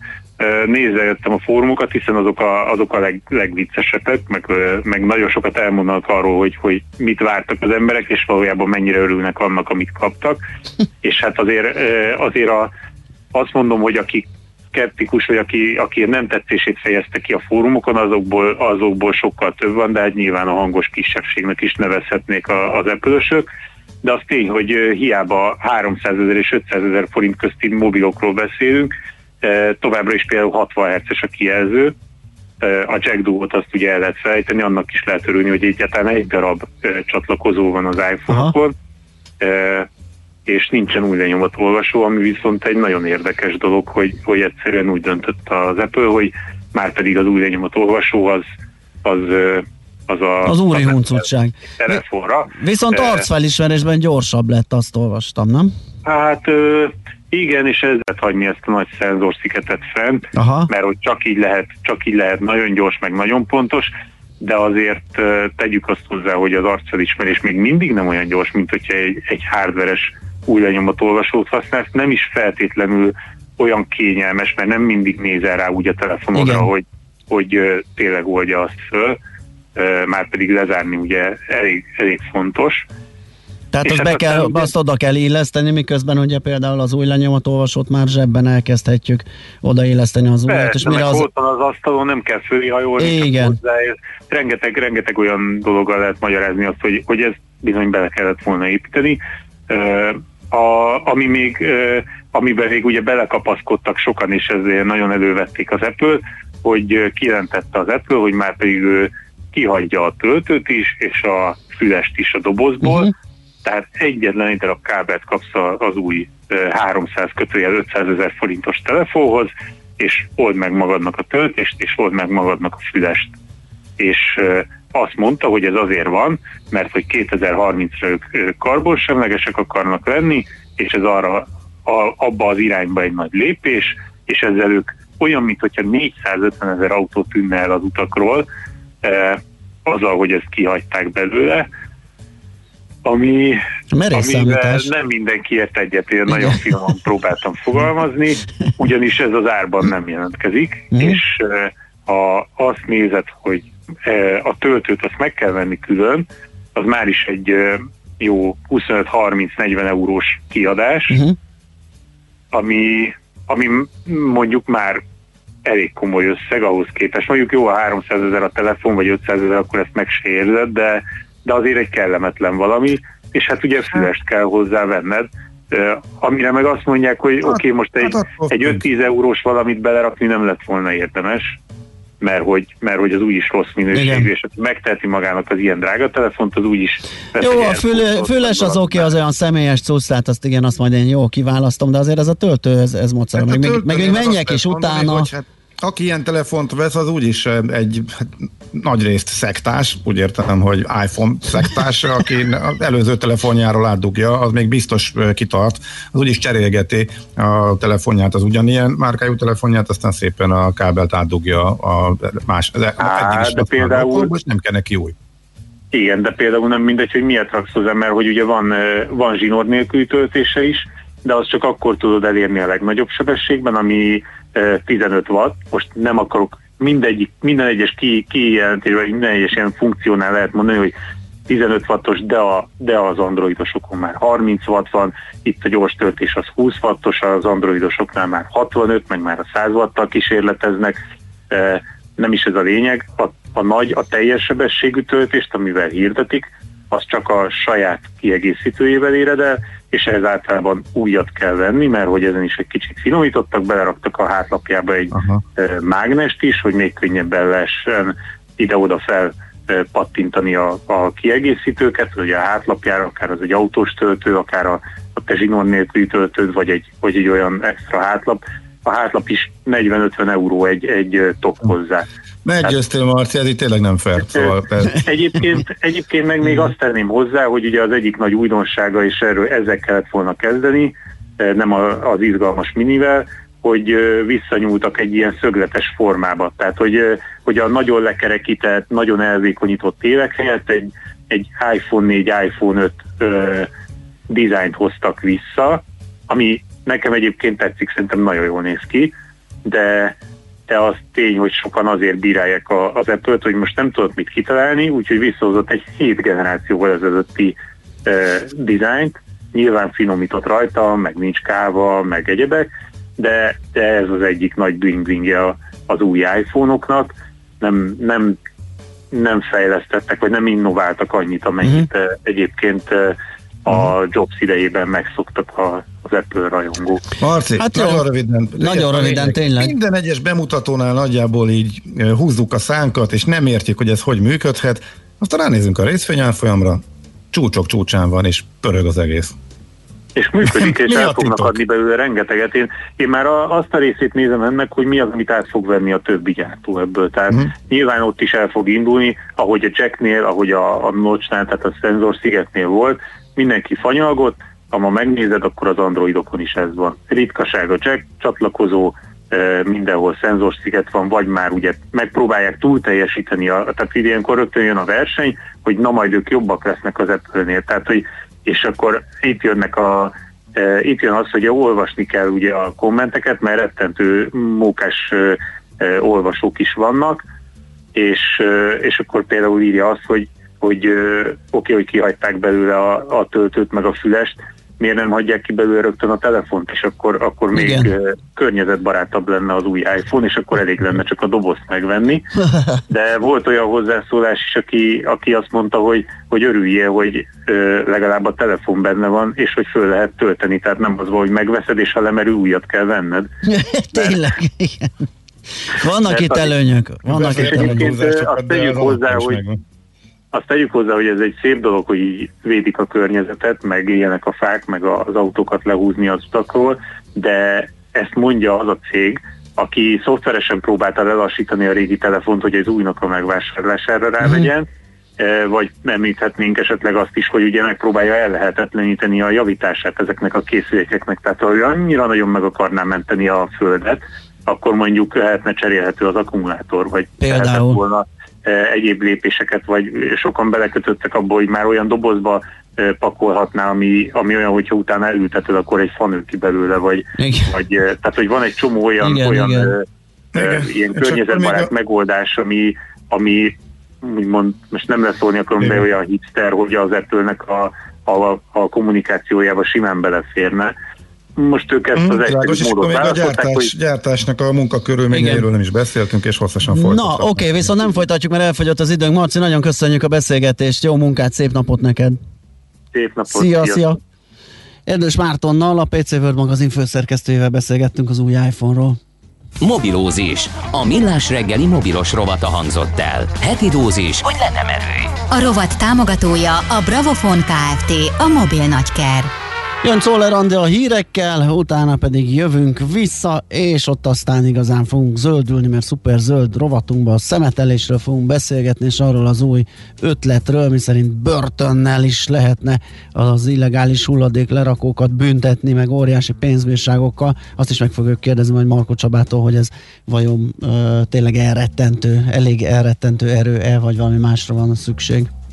Speaker 22: nézegettem a fórumokat, hiszen azok a, azok a leg, legviccesebbek, meg, meg nagyon sokat elmondanak arról, hogy, hogy mit vártak az emberek, és valójában mennyire örülnek annak, amit kaptak. (laughs) és hát azért, azért a, azt mondom, hogy aki skeptikus, vagy aki, aki nem tetszését fejezte ki a fórumokon, azokból, azokból sokkal több van, de hát nyilván a hangos kisebbségnek is nevezhetnék a, az apple de az tény, hogy hiába 300 ezer és 500 ezer forint közti mobilokról beszélünk, továbbra is például 60 Hz-es a kijelző, a Jack Duo-t azt ugye el lehet fejteni, annak is lehet örülni, hogy egyáltalán egy darab csatlakozó van az iPhone-okon, Ö, és nincsen új lenyomatolvasó, ami viszont egy nagyon érdekes dolog, hogy, hogy egyszerűen úgy döntött az Apple, hogy már pedig az új lenyomatolvasó az, az, az a
Speaker 11: Az úri huncutság.
Speaker 22: telefonra.
Speaker 11: Viszont arcfelismerésben gyorsabb lett, azt olvastam, nem?
Speaker 22: Hát igen, és ez lehet hagyni ezt a nagy szenzorsziketet fent,
Speaker 11: Aha.
Speaker 22: mert hogy csak így lehet, csak így lehet nagyon gyors, meg nagyon pontos, de azért tegyük azt hozzá, hogy az arcfelismerés még mindig nem olyan gyors, mint hogyha egy, egy hardveres új lenyomatolvasót használsz, nem is feltétlenül olyan kényelmes, mert nem mindig nézel rá úgy a telefonodra,
Speaker 11: Igen.
Speaker 22: hogy, hogy tényleg oldja azt föl, már pedig lezárni ugye elég, elég fontos.
Speaker 11: Tehát
Speaker 22: És
Speaker 11: azt,
Speaker 22: hát
Speaker 11: be kell, azt oda kell illeszteni, miközben ugye például az új lenyomatolvasót már zsebben elkezdhetjük odailleszteni az újat, és
Speaker 22: Persze,
Speaker 11: mire
Speaker 22: meg
Speaker 11: az...
Speaker 22: ott van az asztalon, nem kell fölihajolni, csak
Speaker 11: Igen.
Speaker 22: hozzáér. Rengeteg, rengeteg olyan dologgal lehet magyarázni azt, hogy, hogy ez bizony bele kellett volna építeni. A, ami még, amiben még ugye belekapaszkodtak sokan, és ezért nagyon elővették az Apple, hogy kijelentette az Apple, hogy már pedig ő kihagyja a töltőt is, és a fülest is a dobozból, uh-huh. Tehát egyetlen egy darab kábelt kapsz az új ö, 300 kötőjel 500 ezer forintos telefonhoz, és old meg magadnak a töltést, és old meg magadnak a fülest. És azt mondta, hogy ez azért van, mert hogy 2030-ra ők karbonsemlegesek akarnak lenni, és ez arra a, abba az irányba egy nagy lépés, és ezzel ők olyan, mintha 450 ezer autó tűnne el az utakról, eh, azzal, hogy ezt kihagyták belőle, ami, amivel nem mindenki ért egyet, én nagyon finoman próbáltam fogalmazni, ugyanis ez az árban nem jelentkezik,
Speaker 11: Mhm.
Speaker 22: és eh, ha azt nézed, hogy eh, a töltőt azt meg kell venni külön, az már is egy eh, jó 25-30-40 eurós kiadás,
Speaker 11: Uh-huh.
Speaker 22: ami, ami mondjuk már elég komoly összeg ahhoz képest. Mondjuk jó, a 300 ezer a telefon, vagy 500 ezer, akkor ezt meg se érzed, de, de azért egy kellemetlen valami, és hát ugye fülest kell hozzá venned, amire meg azt mondják, hogy oké, okay, most egy, egy 5-10 eurós valamit belerakni nem lett volna érdemes, mert hogy, mert hogy az úgyis rossz minőségű,
Speaker 11: Igen.
Speaker 22: és aki megteheti magának az ilyen drága telefont, az úgyis
Speaker 11: Jó, a fül,
Speaker 22: elfújtott
Speaker 11: füles az oké, az olyan személyes cucc, tehát azt igen, azt majd én jó kiválasztom, de azért ez a töltő, ez, ez mocera.
Speaker 12: Hát
Speaker 11: Meg, még, meg még
Speaker 12: töltőnél
Speaker 11: menjek is
Speaker 12: lehet mondani,
Speaker 11: utána.
Speaker 12: Hogy hát, aki ilyen telefont vesz, az úgyis eh, egy hát, nagy részt szektás, úgy értem, hogy iPhone szektás, aki az előző telefonjáról átdugja, az még biztos eh, kitart, az úgyis cserélgeti a telefonját, az ugyanilyen márkájú telefonját, aztán szépen a kábelt átdugja a más, az eddig
Speaker 22: Á,
Speaker 12: is
Speaker 22: de például-
Speaker 12: most nem kell neki új.
Speaker 22: Igen, de például nem mindegy, hogy miért raksz hozzá, mert hogy ugye van, ö, van zsinór nélküli töltése is, de azt csak akkor tudod elérni a legnagyobb sebességben, ami 15 watt. Most nem akarok mindegyik, minden egyes ki, kijelentésben, minden egyes ilyen funkciónál lehet mondani, hogy 15 wattos, de, a, de az androidosokon már 30 watt van, itt a gyors töltés az 20 wattos, az androidosoknál már 65, meg már a 100 wattal kísérleteznek, nem is ez a lényeg, a, a nagy, a teljes sebességű töltést, amivel hirdetik, az csak a saját kiegészítőjével éred el, és ez általában újat kell venni, mert hogy ezen is egy kicsit finomítottak, beleraktak a hátlapjába egy
Speaker 12: Aha.
Speaker 22: mágnest is, hogy még könnyebben lehessen ide-oda fel pattintani a, a kiegészítőket, hogy a hátlapjára, akár az egy autós töltő, akár a, a te zsinór nélküli töltőd, vagy egy, vagy egy olyan extra hátlap. A hátlap is 40-50 euró egy, egy ö, top hozzá.
Speaker 12: Meggyőztél, Marci, ez itt tényleg nem fair. Szóval, (laughs) ez-
Speaker 22: Egyébként, egyébként meg még azt tenném hozzá, hogy ugye az egyik nagy újdonsága, és erről ezzel kellett volna kezdeni, eh, nem az izgalmas minivel, hogy eh, visszanyúltak egy ilyen szögletes formába. Tehát, hogy, eh, hogy a nagyon lekerekített, nagyon elvékonyított évek helyett egy, egy iPhone 4, iPhone 5 ö, dizájnt hoztak vissza, ami nekem egyébként tetszik, szerintem nagyon jól néz ki, de de az tény, hogy sokan azért bírálják a, az Apple-t, hogy most nem tudott mit kitalálni, úgyhogy visszahozott egy 7 generációval ezelőtti e, dizájnt, nyilván finomított rajta, meg nincs káva, meg egyebek, de, de ez az egyik nagy bling az új iPhone-oknak, nem, nem, nem fejlesztettek, vagy nem innováltak annyit, amennyit uh-huh. egyébként a Jobs idejében megszoktak a, az Apple rajongók.
Speaker 12: Marci,
Speaker 11: Hát
Speaker 12: hát
Speaker 11: jó.
Speaker 12: nagyon röviden.
Speaker 11: Nagyon röviden, tényleg.
Speaker 12: Minden egyes bemutatónál nagyjából így húzzuk a szánkat, és nem értjük, hogy ez hogy működhet. Aztán ránézünk a részvényárfolyamra, csúcsok csúcsán van, és pörög az egész.
Speaker 22: És működik, (laughs) és el fognak
Speaker 12: titok?
Speaker 22: adni belőle rengeteget. Én, én már a, azt a részét nézem ennek, hogy mi az, amit át fog venni a többi gyártó ebből. Tehát
Speaker 12: Mhm.
Speaker 22: uh-huh. nyilván ott is el fog indulni, ahogy a Jacknél, ahogy a, a Notch-nál, tehát a szenzor szigetnél volt, mindenki fanyalgott, ha ma megnézed, akkor az Androidokon is ez van. Ritkaság a Jack csatlakozó, mindenhol szenzorsziget van, vagy már ugye megpróbálják túl teljesíteni, a, tehát ilyenkor rögtön jön a verseny, hogy na majd ők jobbak lesznek az Apple-nél, tehát hogy és akkor itt jönnek a itt jön az, hogy olvasni kell ugye a kommenteket, mert rettentő mókás olvasók is vannak, és, és akkor például írja azt, hogy, hogy oké, hogy kihagyták belőle a, a töltőt meg a fülest, miért nem hagyják ki belőle rögtön a telefont, és akkor, akkor még
Speaker 11: Igen.
Speaker 22: környezetbarátabb lenne az új iPhone, és akkor elég lenne csak a dobozt megvenni. (laughs) De volt olyan hozzászólás is, aki, aki azt mondta, hogy, hogy örüljél, hogy ö, legalább a telefon benne van, és hogy föl lehet tölteni, tehát nem az van, hogy megveszed, és ha lemerül, újat kell venned. (laughs)
Speaker 11: Tényleg, igen. Vannak itt előnyök. Vannak itt előnyök.
Speaker 22: azt tegyük hozzá, hogy azt tegyük hozzá, hogy ez egy szép dolog, hogy így védik a környezetet, meg éljenek a fák, meg az autókat lehúzni az utakról, de ezt mondja az a cég, aki szoftveresen próbálta lelassítani a régi telefont, hogy az újnak a megvásárlására rávegyen, eh, vagy említhetnénk esetleg azt is, hogy ugye megpróbálja ellehetetleníteni a javítását ezeknek a készülékeknek. Tehát ha ő annyira nagyon meg akarná menteni a földet, akkor mondjuk lehetne cserélhető az akkumulátor, vagy
Speaker 11: Például.
Speaker 22: lehetett volna egyéb lépéseket, vagy sokan belekötöttek abba, hogy már olyan dobozba eh, pakolhatná, ami, ami olyan, hogyha utána elülteted, akkor egy fa nő ki belőle, vagy, vagy eh, tehát, hogy van egy csomó olyan,
Speaker 11: Igen,
Speaker 22: olyan
Speaker 11: igen.
Speaker 12: Igen.
Speaker 22: ilyen környezetbarát
Speaker 12: a-
Speaker 22: megoldás, ami, ami úgymond, most nem leszólni akarom, de olyan hipster, hogy az Apple-nek a, a, a kommunikációjába simán beleférne. Most ők ezt az
Speaker 12: Mm,
Speaker 22: egyszerű
Speaker 12: és
Speaker 22: módot
Speaker 12: még a gyártás,
Speaker 22: hogy
Speaker 12: gyártásnak a munkakörülményeiről nem is beszéltünk, és hosszasan
Speaker 11: Na,
Speaker 12: folytathatnánk.
Speaker 11: oké, viszont nem folytatjuk, mert elfogyott az időnk. Marci, nagyon köszönjük a beszélgetést, jó munkát, szép napot neked.
Speaker 22: szép napot.
Speaker 11: Szia,
Speaker 22: sziasztok.
Speaker 11: szia! Erdős Mártonnal, a PC World magazin főszerkesztőjével beszélgettünk az új iPhone-ról.
Speaker 1: Mobilózis. A millás reggeli mobilos rovata hangzott el. Heti dózis, hogy lenne merő.
Speaker 2: A rovat támogatója a Bravofon Kft. A mobil nagyker.
Speaker 11: Jön Czoller a hírekkel, utána pedig jövünk vissza, és ott aztán igazán fogunk zöldülni, mert szuper zöld rovatunkban a szemetelésről fogunk beszélgetni, és arról az új ötletről, mi szerint börtönnel is lehetne az illegális hulladék lerakókat büntetni, meg óriási pénzbírságokkal. Azt is meg fogjuk kérdezni majd Marko Csabától, hogy ez vajon ö, tényleg elrettentő, elég elrettentő erő-e, vagy valami másra van szükség.